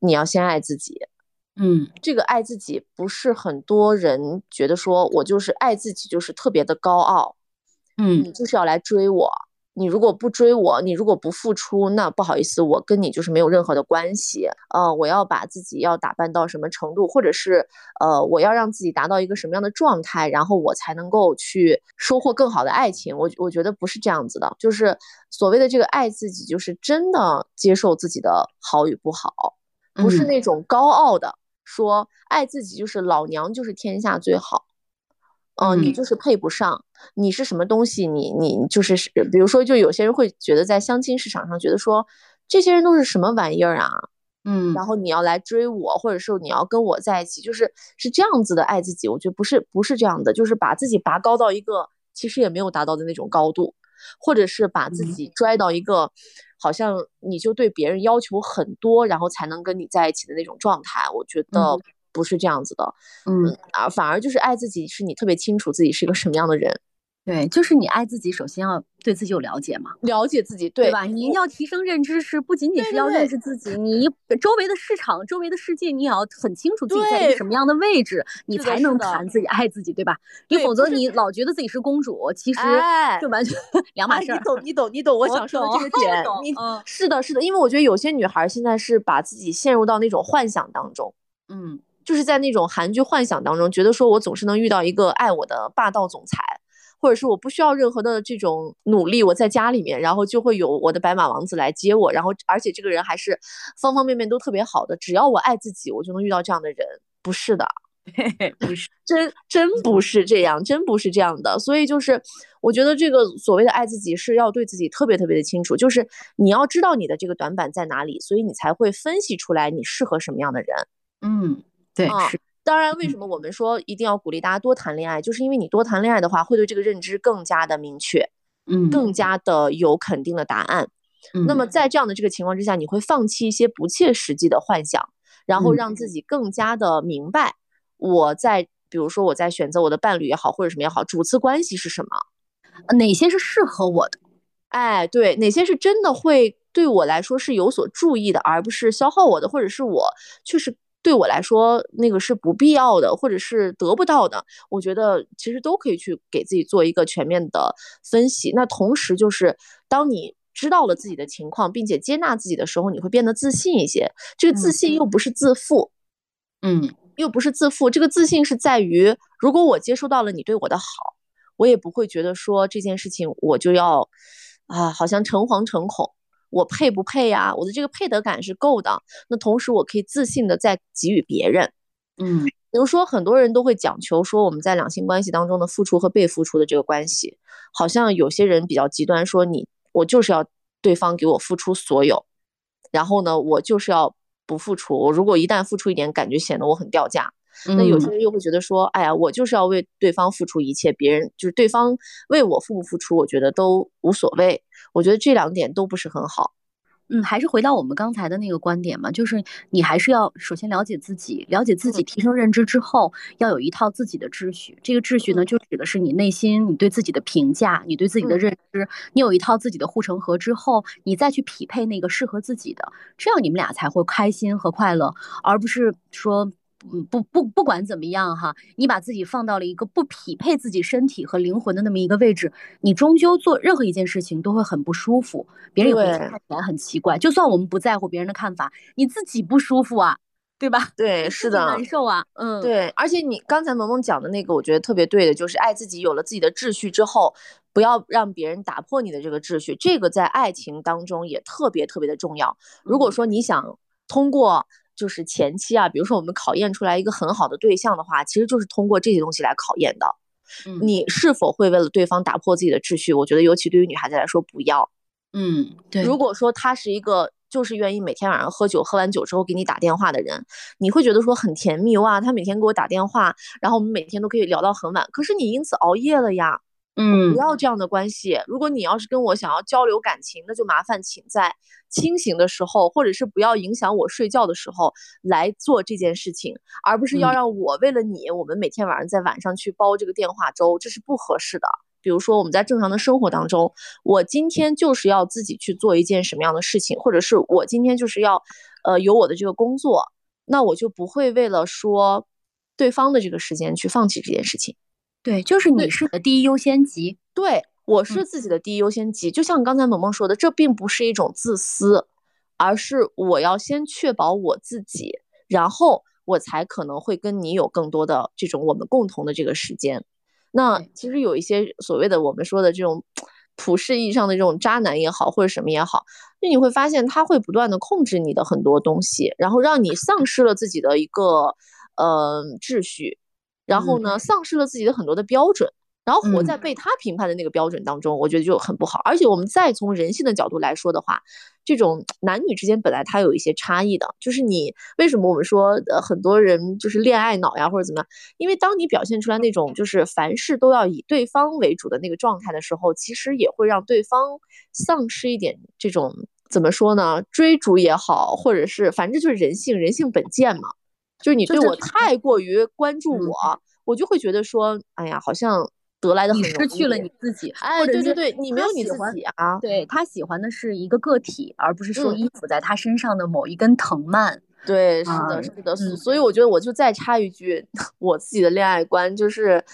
你要先爱自己。嗯，这个爱自己不是很多人觉得说我就是爱自己就是特别的高傲。嗯，你就是要来追我。你如果不追我，你如果不付出，那不好意思，我跟你就是没有任何的关系。呃，我要把自己要打扮到什么程度，或者是呃，我要让自己达到一个什么样的状态，然后我才能够去收获更好的爱情。我我觉得不是这样子的，就是所谓的这个爱自己，就是真的接受自己的好与不好，不是那种高傲的说爱自己就是老娘就是天下最好。嗯，你就是配不上，你是什么东西？你你就是，比如说，就有些人会觉得在相亲市场上，觉得说这些人都是什么玩意儿啊？嗯，然后你要来追我，或者说你要跟我在一起，就是是这样子的爱自己。我觉得不是不是这样的，就是把自己拔高到一个其实也没有达到的那种高度，或者是把自己拽到一个好像你就对别人要求很多，然后才能跟你在一起的那种状态。我觉得。不是这样子的，嗯啊，反而就是爱自己，是你特别清楚自己是一个什么样的人。对，就是你爱自己，首先要对自己有了解嘛，了解自己，对吧？你要提升认知，是不仅仅是要认识自己，你 [LAUGHS] 周围的市场、周围的世界，你也要很清楚自己在一个什么样的位置，你才能谈自己爱自己，对吧？你否则你老觉得自己是公主，其实就完全两码事儿。你懂，你懂，你懂我想说的这个点。你是的，是的，因为我觉得有些女孩现在是把自己陷入到那种幻想当中，嗯。就是在那种韩剧幻想当中，觉得说我总是能遇到一个爱我的霸道总裁，或者是我不需要任何的这种努力，我在家里面，然后就会有我的白马王子来接我，然后而且这个人还是方方面面都特别好的，只要我爱自己，我就能遇到这样的人。不是的，[LAUGHS] 不是，真真不是这样，真不是这样的。所以就是，我觉得这个所谓的爱自己是要对自己特别特别的清楚，就是你要知道你的这个短板在哪里，所以你才会分析出来你适合什么样的人。嗯，对，是。当然，为什么我们说一定要鼓励大家多谈恋爱，就是因为你多谈恋爱的话，会对这个认知更加的明确，嗯，更加的有肯定的答案。那么在这样的这个情况之下，你会放弃一些不切实际的幻想，然后让自己更加的明白，我在比如说我在选择我的伴侣也好，或者什么也好，主次关系是什么，哪些是适合我的，哎，对，哪些是真的会对我来说是有所注意的，而不是消耗我的，或者是我确实对我来说那个是不必要的，或者是得不到的，我觉得其实都可以去给自己做一个全面的分析。那同时就是当你。知道了自己的情况，并且接纳自己的时候，你会变得自信一些。这个自信又不是自负，嗯，又不是自负。这个自信是在于，如果我接收到了你对我的好，我也不会觉得说这件事情我就要啊，好像诚惶诚恐，我配不配呀？我的这个配得感是够的。那同时，我可以自信的再给予别人。嗯，比如说，很多人都会讲求说我们在两性关系当中的付出和被付出的这个关系，好像有些人比较极端，说你。我就是要对方给我付出所有，然后呢，我就是要不付出。我如果一旦付出一点，感觉显得我很掉价。那有些人又会觉得说，哎呀，我就是要为对方付出一切，别人就是对方为我付不付出，我觉得都无所谓。我觉得这两点都不是很好。嗯，还是回到我们刚才的那个观点嘛，就是你还是要首先了解自己，了解自己，提升认知之后，要有一套自己的秩序。这个秩序呢，就指的是你内心你对自己的评价，你对自己的认知，你有一套自己的护城河之后，你再去匹配那个适合自己的，这样你们俩才会开心和快乐，而不是说。嗯，不不，不管怎么样哈，你把自己放到了一个不匹配自己身体和灵魂的那么一个位置，你终究做任何一件事情都会很不舒服，别人也会看起来很奇怪。就算我们不在乎别人的看法，你自己不舒服啊，对吧？[LAUGHS] 对，是的，难受啊。嗯，对。而且你刚才萌萌讲的那个，我觉得特别对的，就是爱自己，有了自己的秩序之后，不要让别人打破你的这个秩序。这个在爱情当中也特别特别的重要。如果说你想通过。就是前期啊，比如说我们考验出来一个很好的对象的话，其实就是通过这些东西来考验的。嗯你是否会为了对方打破自己的秩序？我觉得尤其对于女孩子来说，不要。嗯，对。如果说他是一个就是愿意每天晚上喝酒，喝完酒之后给你打电话的人，你会觉得说很甜蜜哇，他每天给我打电话，然后我们每天都可以聊到很晚。可是你因此熬夜了呀。嗯，不要这样的关系。如果你要是跟我想要交流感情，那就麻烦请在清醒的时候，或者是不要影响我睡觉的时候来做这件事情，而不是要让我为了你，我们每天晚上在晚上去煲这个电话粥，这是不合适的。比如说我们在正常的生活当中，我今天就是要自己去做一件什么样的事情，或者是我今天就是要，呃，有我的这个工作，那我就不会为了说对方的这个时间去放弃这件事情。对，就是你是的第一优先级。对，我是自己的第一优先级。就像刚才萌萌说的，这并不是一种自私，而是我要先确保我自己，然后我才可能会跟你有更多的这种我们共同的这个时间。那其实有一些所谓的我们说的这种普世意义上的这种渣男也好，或者什么也好，就你会发现他会不断的控制你的很多东西，然后让你丧失了自己的一个呃秩序。然后呢，丧失了自己的很多的标准，然后活在被他评判的那个标准当中，我觉得就很不好。而且我们再从人性的角度来说的话，这种男女之间本来它有一些差异的，就是你为什么我们说呃很多人就是恋爱脑呀或者怎么样？因为当你表现出来那种就是凡事都要以对方为主的那个状态的时候，其实也会让对方丧失一点这种怎么说呢？追逐也好，或者是反正就是人性，人性本贱嘛。就是你对我太过于关注我，我就会觉得说，哎呀，好像得来的很失去了你自己。哎，对对对，你没有你自己啊。对他喜欢的是一个个体，而不是说依附在他身上的某一根藤蔓。对，是的，是的。所以我觉得我就再插一句，[LAUGHS] 我自己的恋爱观就是，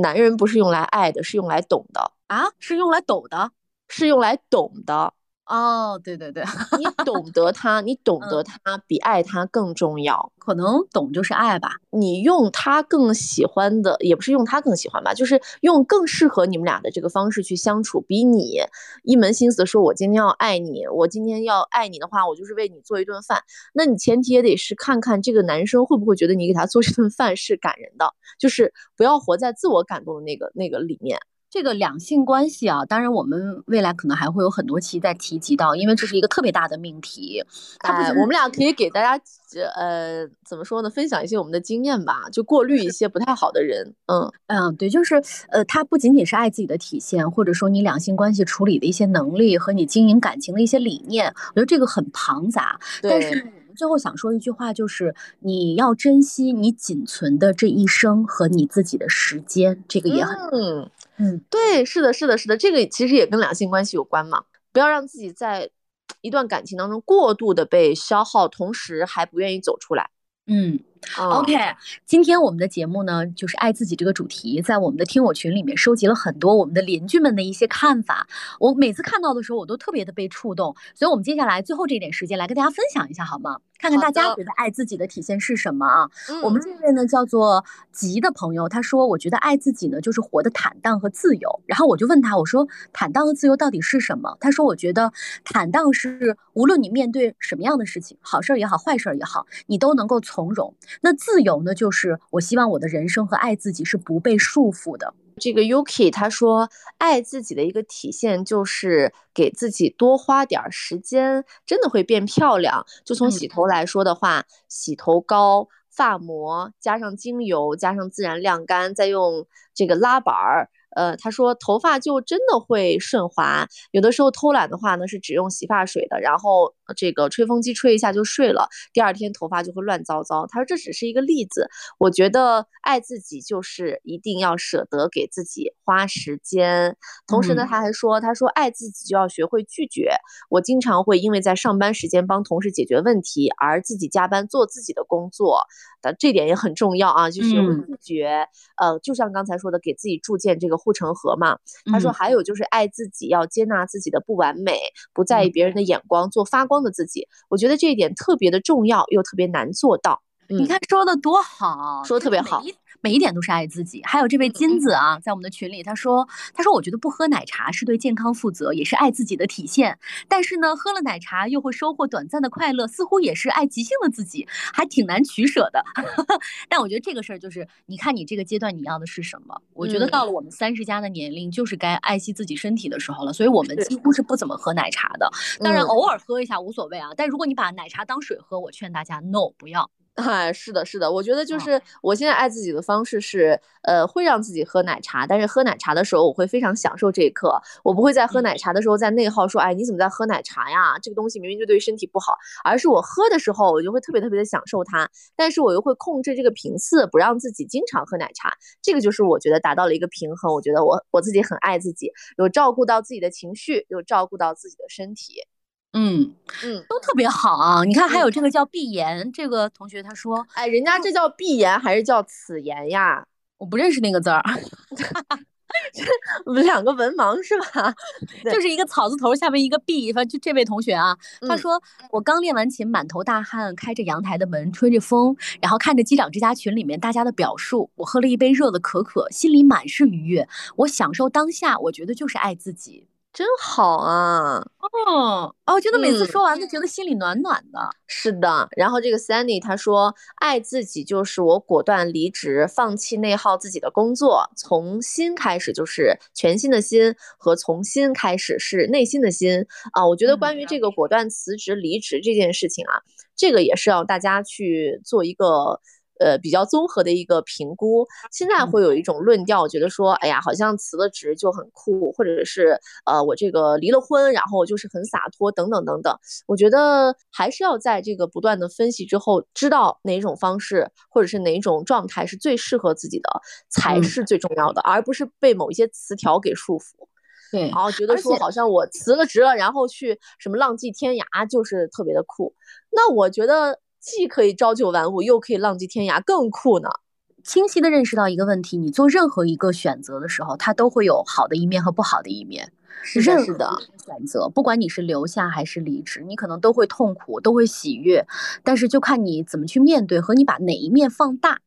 男人不是用来爱的，是用来懂的啊，是用来懂的，是用来懂的。哦，对对对，你 [LAUGHS] 懂得他，你懂得他比爱他更重要。可能懂就是爱吧。你用他更喜欢的，也不是用他更喜欢吧，就是用更适合你们俩的这个方式去相处，比你一门心思说“我今天要爱你，我今天要爱你的话，我就是为你做一顿饭”。那你前提也得是看看这个男生会不会觉得你给他做这顿饭是感人的，就是不要活在自我感动的那个那个里面。这个两性关系啊，当然我们未来可能还会有很多期再提及到，因为这是一个特别大的命题。哎，我们俩可以给大家呃怎么说呢？分享一些我们的经验吧，就过滤一些不太好的人。嗯嗯，对，就是呃，他不仅仅是爱自己的体现，或者说你两性关系处理的一些能力和你经营感情的一些理念，我觉得这个很庞杂。但是。最后想说一句话，就是你要珍惜你仅存的这一生和你自己的时间，这个也很嗯嗯，对，是的，是的，是的，这个其实也跟两性关系有关嘛，不要让自己在一段感情当中过度的被消耗，同时还不愿意走出来。嗯，OK，今天我们的节目呢，就是爱自己这个主题，在我们的听友群里面收集了很多我们的邻居们的一些看法。我每次看到的时候，我都特别的被触动。所以，我们接下来最后这点时间来跟大家分享一下，好吗？看看大家觉得爱自己的体现是什么啊？我们这位呢叫做吉的朋友，他说：“我觉得爱自己呢，就是活得坦荡和自由。”然后我就问他，我说：“坦荡和自由到底是什么？”他说：“我觉得坦荡是无论你面对什么样的事情，好事儿也好，坏事儿也好，你都能够从容。那自由呢，就是我希望我的人生和爱自己是不被束缚的。”这个 Yuki 他说，爱自己的一个体现就是给自己多花点时间，真的会变漂亮。就从洗头来说的话，洗头膏、发膜加上精油，加上自然晾干，再用这个拉板儿。呃，他说头发就真的会顺滑，有的时候偷懒的话呢，是只用洗发水的，然后这个吹风机吹一下就睡了，第二天头发就会乱糟糟。他说这只是一个例子，我觉得爱自己就是一定要舍得给自己花时间。同时呢，他还说，他说爱自己就要学会拒绝。我经常会因为在上班时间帮同事解决问题，而自己加班做自己的工作，的这点也很重要啊，就学会拒绝。呃，就像刚才说的，给自己铸建这个。护城河嘛，他说还有就是爱自己，要接纳自己的不完美，不在意别人的眼光，做发光的自己。我觉得这一点特别的重要，又特别难做到。你看说的多好，说的特别好。每一点都是爱自己。还有这位金子啊，在我们的群里，他说：“他说我觉得不喝奶茶是对健康负责，也是爱自己的体现。但是呢，喝了奶茶又会收获短暂的快乐，似乎也是爱即兴的自己，还挺难取舍的。[LAUGHS] 但我觉得这个事儿就是，你看你这个阶段你要的是什么？我觉得到了我们三十加的年龄，就是该爱惜自己身体的时候了。所以我们几乎是不怎么喝奶茶的。当然偶尔喝一下无所谓啊。但如果你把奶茶当水喝，我劝大家 no 不要。”哎，是的，是的，我觉得就是我现在爱自己的方式是，呃，会让自己喝奶茶，但是喝奶茶的时候，我会非常享受这一刻，我不会在喝奶茶的时候在内耗说，哎，你怎么在喝奶茶呀？这个东西明明就对身体不好，而是我喝的时候，我就会特别特别的享受它，但是我又会控制这个频次，不让自己经常喝奶茶，这个就是我觉得达到了一个平衡，我觉得我我自己很爱自己，有照顾到自己的情绪，有照顾到自己的身体。嗯嗯，都特别好啊！你看，还有这个叫闭言，这个同学他说，哎，人家这叫闭言还是叫此言呀？[LAUGHS] 我不认识那个字儿，我们两个文盲是吧？[LAUGHS] 就是一个草字头下面一个闭，反正就这位同学啊，他说我刚练完琴，满头大汗，开着阳台的门，吹着风，然后看着机长之家群里面大家的表述，我喝了一杯热的可可，心里满是愉悦，我享受当下，我觉得就是爱自己。真好啊！哦哦，觉得每次说完都觉得心里暖暖的。是的，然后这个 Sandy 他说，爱自己就是我果断离职，放弃内耗自己的工作，从新开始就是全新的心和从新开始是内心的心啊。我觉得关于这个果断辞职离职这件事情啊，这个也是要大家去做一个。呃，比较综合的一个评估，现在会有一种论调，觉得说，哎呀，好像辞了职就很酷，或者是呃，我这个离了婚，然后就是很洒脱，等等等等。我觉得还是要在这个不断的分析之后，知道哪种方式或者是哪种状态是最适合自己的，才是最重要的，而不是被某一些词条给束缚。对，然后觉得说好像我辞了职了，然后去什么浪迹天涯，就是特别的酷。那我觉得。既可以朝九晚五，又可以浪迹天涯，更酷呢。清晰的认识到一个问题：你做任何一个选择的时候，它都会有好的一面和不好的一面。是的。选择，不管你是留下还是离职，你可能都会痛苦，都会喜悦，但是就看你怎么去面对和你把哪一面放大。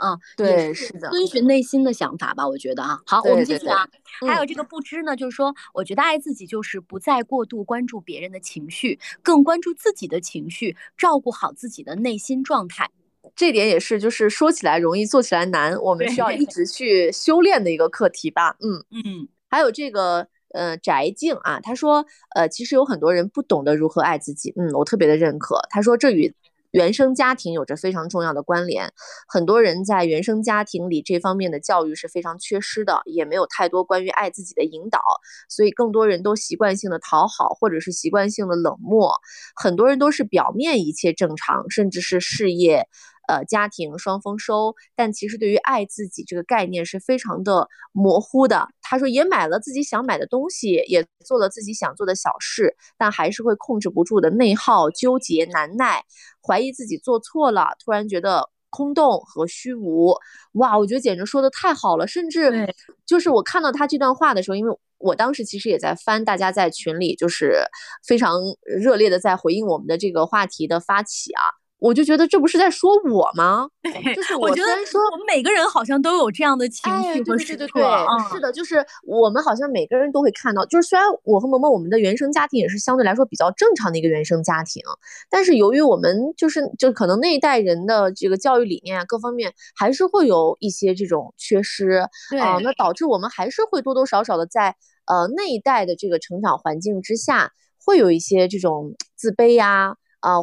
啊，对，是的，遵循内心的想法吧，我觉得啊。好，我们继续啊。还有这个不知呢，就是说，我觉得爱自己就是不再过度关注别人的情绪，更关注自己的情绪，照顾好自己的内心状态。这点也是，就是说起来容易，做起来难，我们需要一 [LAUGHS] 直去修炼的一个课题吧。嗯嗯。还有这个呃，翟静啊，他说，呃，其实有很多人不懂得如何爱自己。嗯，我特别的认可。他说这与。原生家庭有着非常重要的关联，很多人在原生家庭里这方面的教育是非常缺失的，也没有太多关于爱自己的引导，所以更多人都习惯性的讨好，或者是习惯性的冷漠，很多人都是表面一切正常，甚至是事业。呃，家庭双丰收，但其实对于爱自己这个概念是非常的模糊的。他说，也买了自己想买的东西，也做了自己想做的小事，但还是会控制不住的内耗、纠结、难耐，怀疑自己做错了，突然觉得空洞和虚无。哇，我觉得简直说的太好了。甚至就是我看到他这段话的时候，因为我当时其实也在翻大家在群里就是非常热烈的在回应我们的这个话题的发起啊。我就觉得这不是在说我吗？就是我觉得说我们每个人好像都有这样的情绪和时刻，是的，就是我们好像每个人都会看到。就是虽然我和萌萌我们的原生家庭也是相对来说比较正常的一个原生家庭，但是由于我们就是就可能那一代人的这个教育理念啊各方面还是会有一些这种缺失啊，那导致我们还是会多多少少的在呃那一代的这个成长环境之下会有一些这种自卑呀。啊，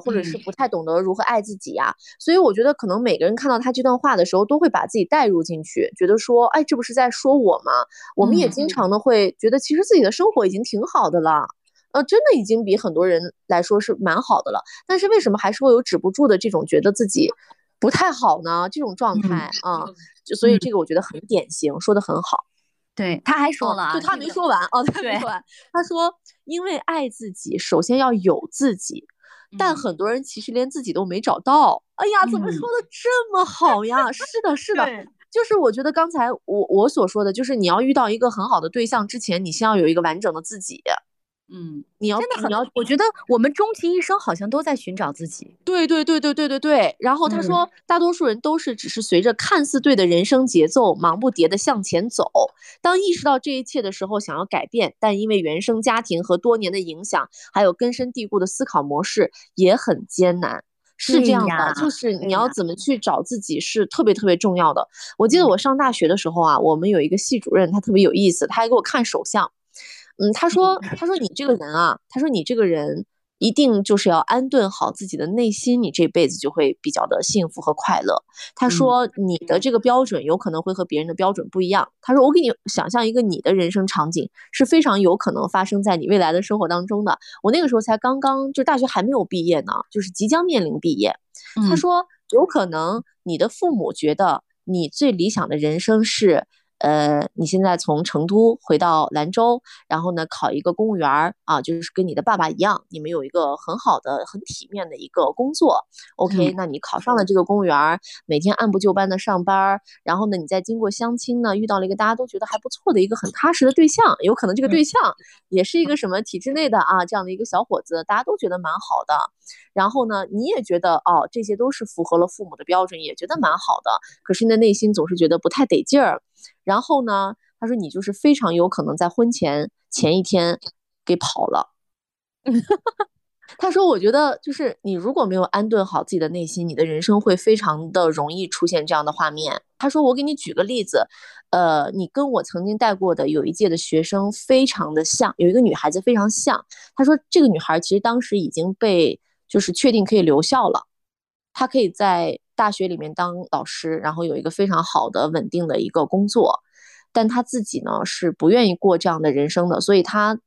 或者是不太懂得如何爱自己呀，所以我觉得可能每个人看到他这段话的时候，都会把自己带入进去，觉得说，哎，这不是在说我吗？我们也经常的会觉得，其实自己的生活已经挺好的了，呃，真的已经比很多人来说是蛮好的了。但是为什么还是会有止不住的这种觉得自己不太好呢？这种状态啊，就所以这个我觉得很典型，说的很好。对，他还说了，就他没说完哦，他没说完，他说，因为爱自己，首先要有自己。但很多人其实连自己都没找到。哎呀，怎么说的这么好呀？是的，是的，就是我觉得刚才我我所说的就是你要遇到一个很好的对象之前，你先要有一个完整的自己。嗯，你要真的很，你要，我觉得我们终其一生好像都在寻找自己。对对对对对对对。然后他说，大多数人都是只是随着看似对的人生节奏，忙不迭的向前走。当意识到这一切的时候，想要改变，但因为原生家庭和多年的影响，还有根深蒂固的思考模式，也很艰难。是这样的，就是你要怎么去找自己，是特别特别重要的。我记得我上大学的时候啊，我们有一个系主任，他特别有意思，他还给我看手相。嗯，他说，[LAUGHS] 他说你这个人啊，他说你这个人一定就是要安顿好自己的内心，你这辈子就会比较的幸福和快乐。他说你的这个标准有可能会和别人的标准不一样。他说我给你想象一个你的人生场景是非常有可能发生在你未来的生活当中的。我那个时候才刚刚就大学还没有毕业呢，就是即将面临毕业。他说有可能你的父母觉得你最理想的人生是。呃，你现在从成都回到兰州，然后呢，考一个公务员儿啊，就是跟你的爸爸一样，你们有一个很好的、很体面的一个工作。OK，那你考上了这个公务员儿，每天按部就班的上班，然后呢，你再经过相亲呢，遇到了一个大家都觉得还不错的一个很踏实的对象，有可能这个对象也是一个什么体制内的啊这样的一个小伙子，大家都觉得蛮好的。然后呢，你也觉得哦，这些都是符合了父母的标准，也觉得蛮好的。可是你的内心总是觉得不太得劲儿。然后呢，他说你就是非常有可能在婚前前一天给跑了。[LAUGHS] 他说，我觉得就是你如果没有安顿好自己的内心，你的人生会非常的容易出现这样的画面。他说，我给你举个例子，呃，你跟我曾经带过的有一届的学生非常的像，有一个女孩子非常像。他说，这个女孩其实当时已经被。就是确定可以留校了，他可以在大学里面当老师，然后有一个非常好的稳定的一个工作，但他自己呢是不愿意过这样的人生的，所以他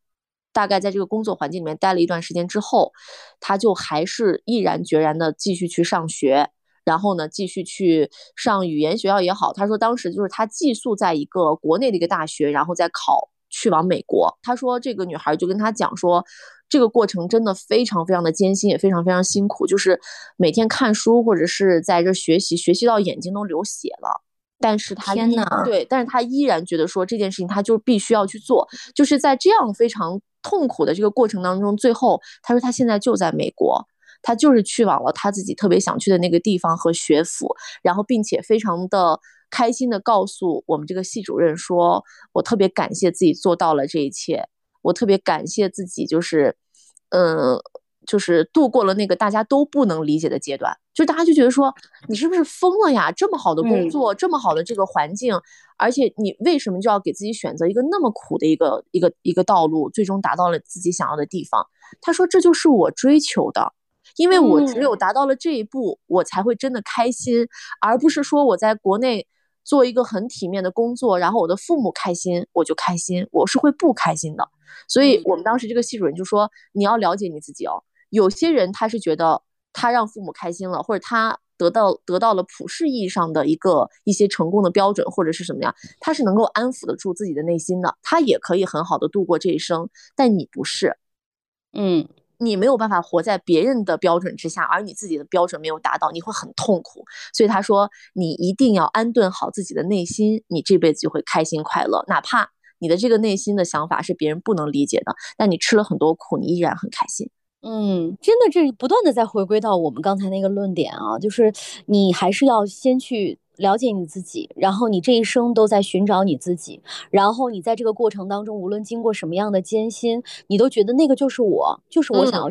大概在这个工作环境里面待了一段时间之后，他就还是毅然决然的继续去上学，然后呢继续去上语言学校也好，他说当时就是他寄宿在一个国内的一个大学，然后再考。去往美国，他说这个女孩就跟他讲说，这个过程真的非常非常的艰辛，也非常非常辛苦，就是每天看书或者是在这学习，学习到眼睛都流血了。但是他天呐，对，但是他依然觉得说这件事情他就必须要去做，就是在这样非常痛苦的这个过程当中，最后他说他现在就在美国，他就是去往了他自己特别想去的那个地方和学府，然后并且非常的开心的告诉我们这个系主任说，我特别感谢自己做到了这一切，我特别感谢自己，就是，嗯。就是度过了那个大家都不能理解的阶段，就大家就觉得说你是不是疯了呀？这么好的工作，这么好的这个环境，而且你为什么就要给自己选择一个那么苦的一个一个一个道路，最终达到了自己想要的地方？他说这就是我追求的，因为我只有达到了这一步，我才会真的开心，而不是说我在国内做一个很体面的工作，然后我的父母开心我就开心，我是会不开心的。所以我们当时这个系主任就说你要了解你自己哦。有些人他是觉得他让父母开心了，或者他得到得到了普世意义上的一个一些成功的标准，或者是什么样，他是能够安抚得住自己的内心的，他也可以很好的度过这一生。但你不是，嗯，你没有办法活在别人的标准之下，而你自己的标准没有达到，你会很痛苦。所以他说，你一定要安顿好自己的内心，你这辈子就会开心快乐。哪怕你的这个内心的想法是别人不能理解的，但你吃了很多苦，你依然很开心。嗯，真的，这不断的在回归到我们刚才那个论点啊，就是你还是要先去了解你自己，然后你这一生都在寻找你自己，然后你在这个过程当中，无论经过什么样的艰辛，你都觉得那个就是我，就是我想要，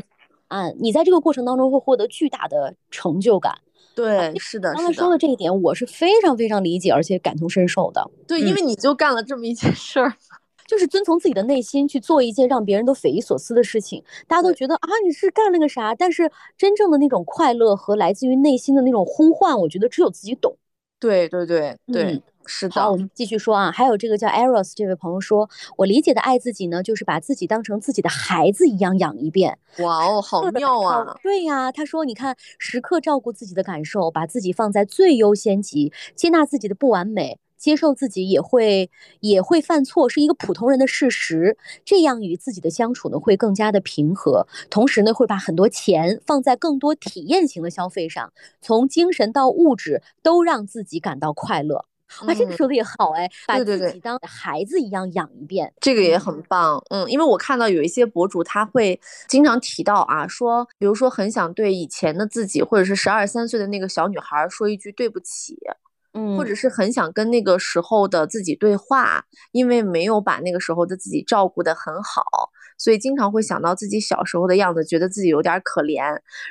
嗯，你在这个过程当中会获得巨大的成就感。对，是的，刚才说的这一点，我是非常非常理解而且感同身受的。对，因为你就干了这么一件事儿。[LAUGHS] 就是遵从自己的内心去做一件让别人都匪夷所思的事情，大家都觉得啊你是干了个啥？但是真正的那种快乐和来自于内心的那种呼唤，我觉得只有自己懂。对对对对，是的。好，我们继续说啊，还有这个叫 Eros 这位朋友说，我理解的爱自己呢，就是把自己当成自己的孩子一样养一遍。哇哦，好妙啊！对呀，他说，你看，时刻照顾自己的感受，把自己放在最优先级，接纳自己的不完美。接受自己也会也会犯错，是一个普通人的事实。这样与自己的相处呢，会更加的平和。同时呢，会把很多钱放在更多体验型的消费上，从精神到物质都让自己感到快乐。啊，这个说的也好哎，把自己当孩子一样养一遍，这个也很棒。嗯，因为我看到有一些博主他会经常提到啊，说比如说很想对以前的自己，或者是十二三岁的那个小女孩说一句对不起。嗯，或者是很想跟那个时候的自己对话，因为没有把那个时候的自己照顾得很好，所以经常会想到自己小时候的样子，觉得自己有点可怜。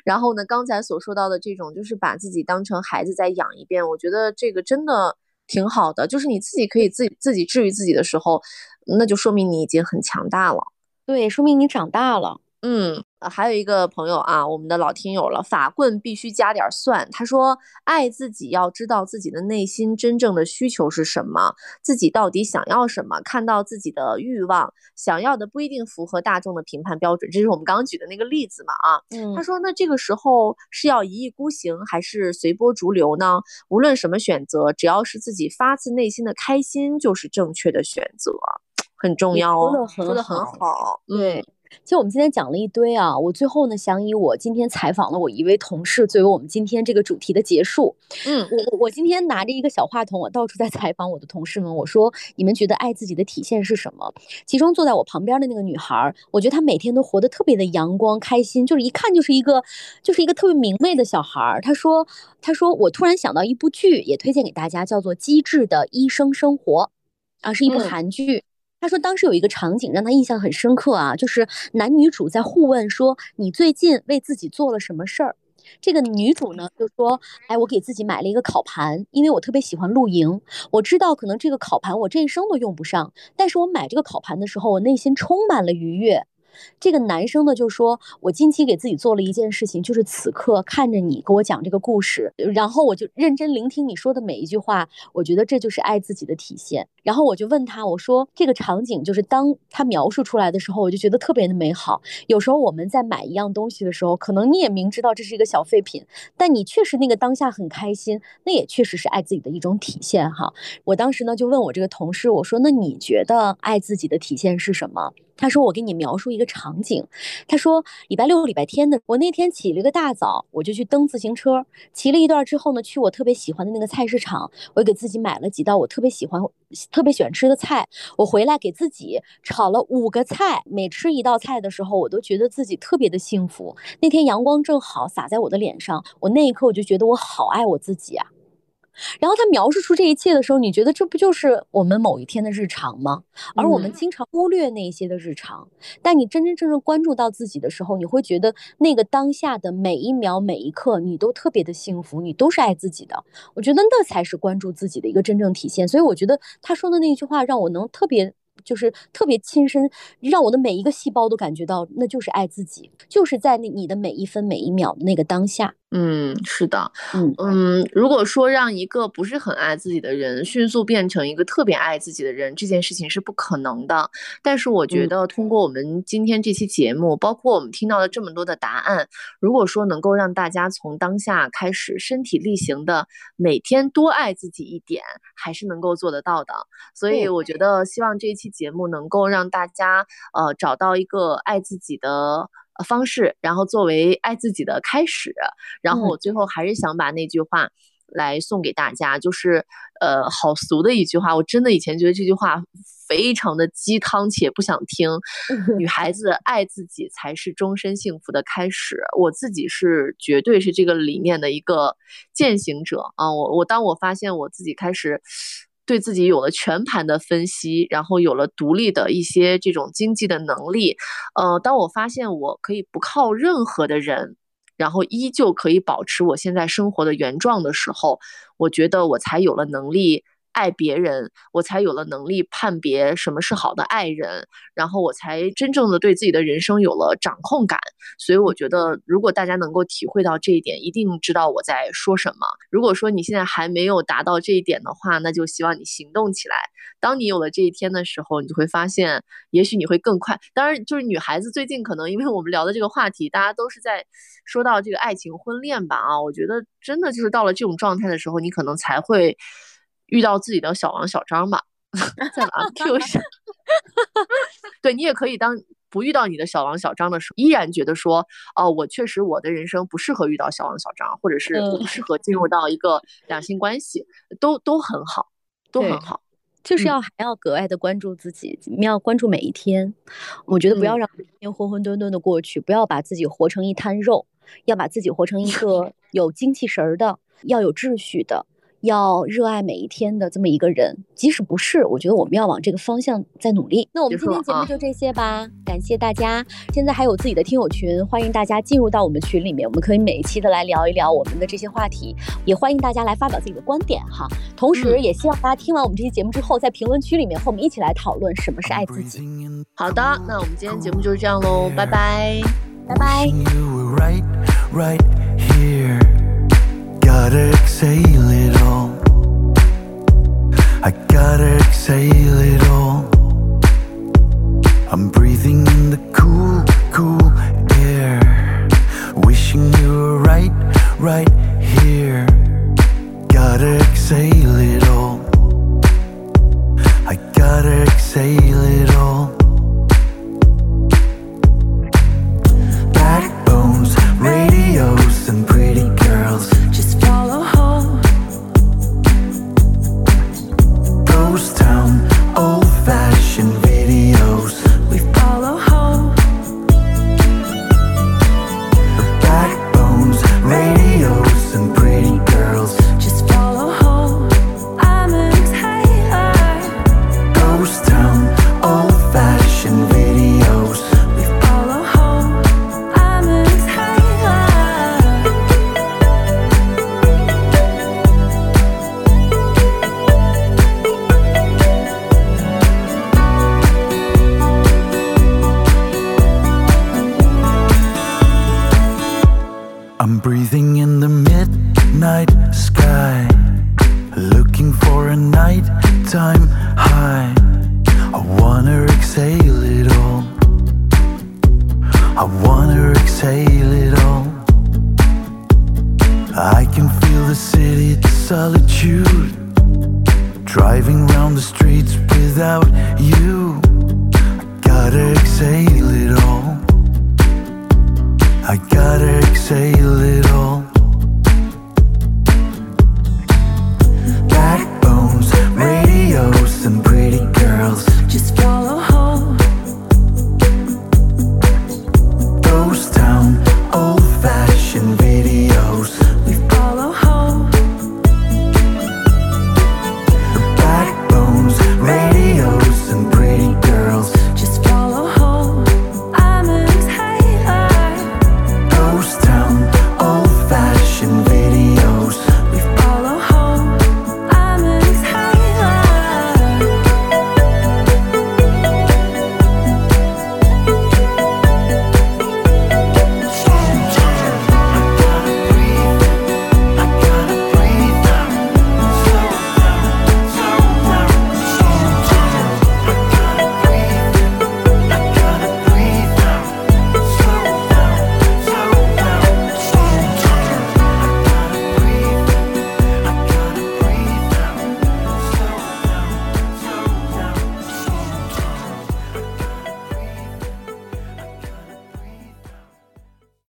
然后呢，刚才所说到的这种，就是把自己当成孩子再养一遍，我觉得这个真的挺好的。就是你自己可以自己自己治愈自己的时候，那就说明你已经很强大了。对，说明你长大了。嗯，还有一个朋友啊，我们的老听友了，法棍必须加点蒜。他说，爱自己要知道自己的内心真正的需求是什么，自己到底想要什么，看到自己的欲望，想要的不一定符合大众的评判标准。这是我们刚刚举的那个例子嘛？啊，嗯，他说，那这个时候是要一意孤行，还是随波逐流呢？无论什么选择，只要是自己发自内心的开心，就是正确的选择，很重要哦。说的很好，对。其实我们今天讲了一堆啊，我最后呢想以我今天采访了我一位同事作为我们今天这个主题的结束。嗯，我我今天拿着一个小话筒，我到处在采访我的同事们。我说，你们觉得爱自己的体现是什么？其中坐在我旁边的那个女孩，我觉得她每天都活得特别的阳光开心，就是一看就是一个就是一个特别明媚的小孩。她说，她说我突然想到一部剧，也推荐给大家，叫做《机智的医生生活》，啊，是一部韩剧。他说，当时有一个场景让他印象很深刻啊，就是男女主在互问说：“你最近为自己做了什么事儿？”这个女主呢就说：“哎，我给自己买了一个烤盘，因为我特别喜欢露营。我知道可能这个烤盘我这一生都用不上，但是我买这个烤盘的时候，我内心充满了愉悦。”这个男生呢就说：“我近期给自己做了一件事情，就是此刻看着你给我讲这个故事，然后我就认真聆听你说的每一句话，我觉得这就是爱自己的体现。”然后我就问他，我说这个场景就是当他描述出来的时候，我就觉得特别的美好。有时候我们在买一样东西的时候，可能你也明知道这是一个小废品，但你确实那个当下很开心，那也确实是爱自己的一种体现哈。我当时呢就问我这个同事，我说那你觉得爱自己的体现是什么？他说：“我给你描述一个场景。他说，礼拜六、礼拜天的，我那天起了个大早，我就去蹬自行车，骑了一段之后呢，去我特别喜欢的那个菜市场，我给自己买了几道我特别喜欢、特别喜欢吃的菜。我回来给自己炒了五个菜，每吃一道菜的时候，我都觉得自己特别的幸福。那天阳光正好洒在我的脸上，我那一刻我就觉得我好爱我自己啊。”然后他描述出这一切的时候，你觉得这不就是我们某一天的日常吗？而我们经常忽略那些的日常，但你真真正正关注到自己的时候，你会觉得那个当下的每一秒每一刻，你都特别的幸福，你都是爱自己的。我觉得那才是关注自己的一个真正体现。所以我觉得他说的那句话让我能特别。就是特别亲身，让我的每一个细胞都感觉到，那就是爱自己，就是在那你的每一分每一秒的那个当下。嗯，是的，嗯嗯，如果说让一个不是很爱自己的人迅速变成一个特别爱自己的人，这件事情是不可能的。但是我觉得，通过我们今天这期节目，包括我们听到的这么多的答案，如果说能够让大家从当下开始身体力行的每天多爱自己一点，还是能够做得到的。所以我觉得，希望这一期节目能够让大家呃找到一个爱自己的。方式，然后作为爱自己的开始，然后我最后还是想把那句话来送给大家，就是呃，好俗的一句话，我真的以前觉得这句话非常的鸡汤且不想听。女孩子爱自己才是终身幸福的开始，我自己是绝对是这个理念的一个践行者啊！我我当我发现我自己开始。对自己有了全盘的分析，然后有了独立的一些这种经济的能力，呃，当我发现我可以不靠任何的人，然后依旧可以保持我现在生活的原状的时候，我觉得我才有了能力。爱别人，我才有了能力判别什么是好的爱人，然后我才真正的对自己的人生有了掌控感。所以我觉得，如果大家能够体会到这一点，一定知道我在说什么。如果说你现在还没有达到这一点的话，那就希望你行动起来。当你有了这一天的时候，你就会发现，也许你会更快。当然，就是女孩子最近可能因为我们聊的这个话题，大家都是在说到这个爱情婚恋吧啊，我觉得真的就是到了这种状态的时候，你可能才会。遇到自己的小王小张吧，[LAUGHS] 在哪 [LAUGHS] Q 上？[LAUGHS] 对你也可以当不遇到你的小王小张的时候，依然觉得说，哦，我确实我的人生不适合遇到小王小张，或者是不适合进入到一个两性关系，都都很好，都很好。就是要还要格外的关注自己，你要关注每一天。我觉得不要让每天浑浑沌沌的过去，不要把自己活成一滩肉，要把自己活成一个有精气神儿的，要有秩序的。要热爱每一天的这么一个人，即使不是，我觉得我们要往这个方向在努力。那我们今天节目就这些吧，感谢大家。现在还有自己的听友群，欢迎大家进入到我们群里面，我们可以每一期的来聊一聊我们的这些话题，也欢迎大家来发表自己的观点哈。同时，也希望大家听完我们这期节目之后，在评论区里面和我们一起来讨论什么是爱自己。好的，那我们今天节目就是这样喽，拜拜，拜拜。gotta exhale it all. I gotta exhale it all. I'm breathing in the cool, cool air. Wishing you were right, right here. Gotta exhale it all. I gotta exhale it all. Backbones, radios, and pretty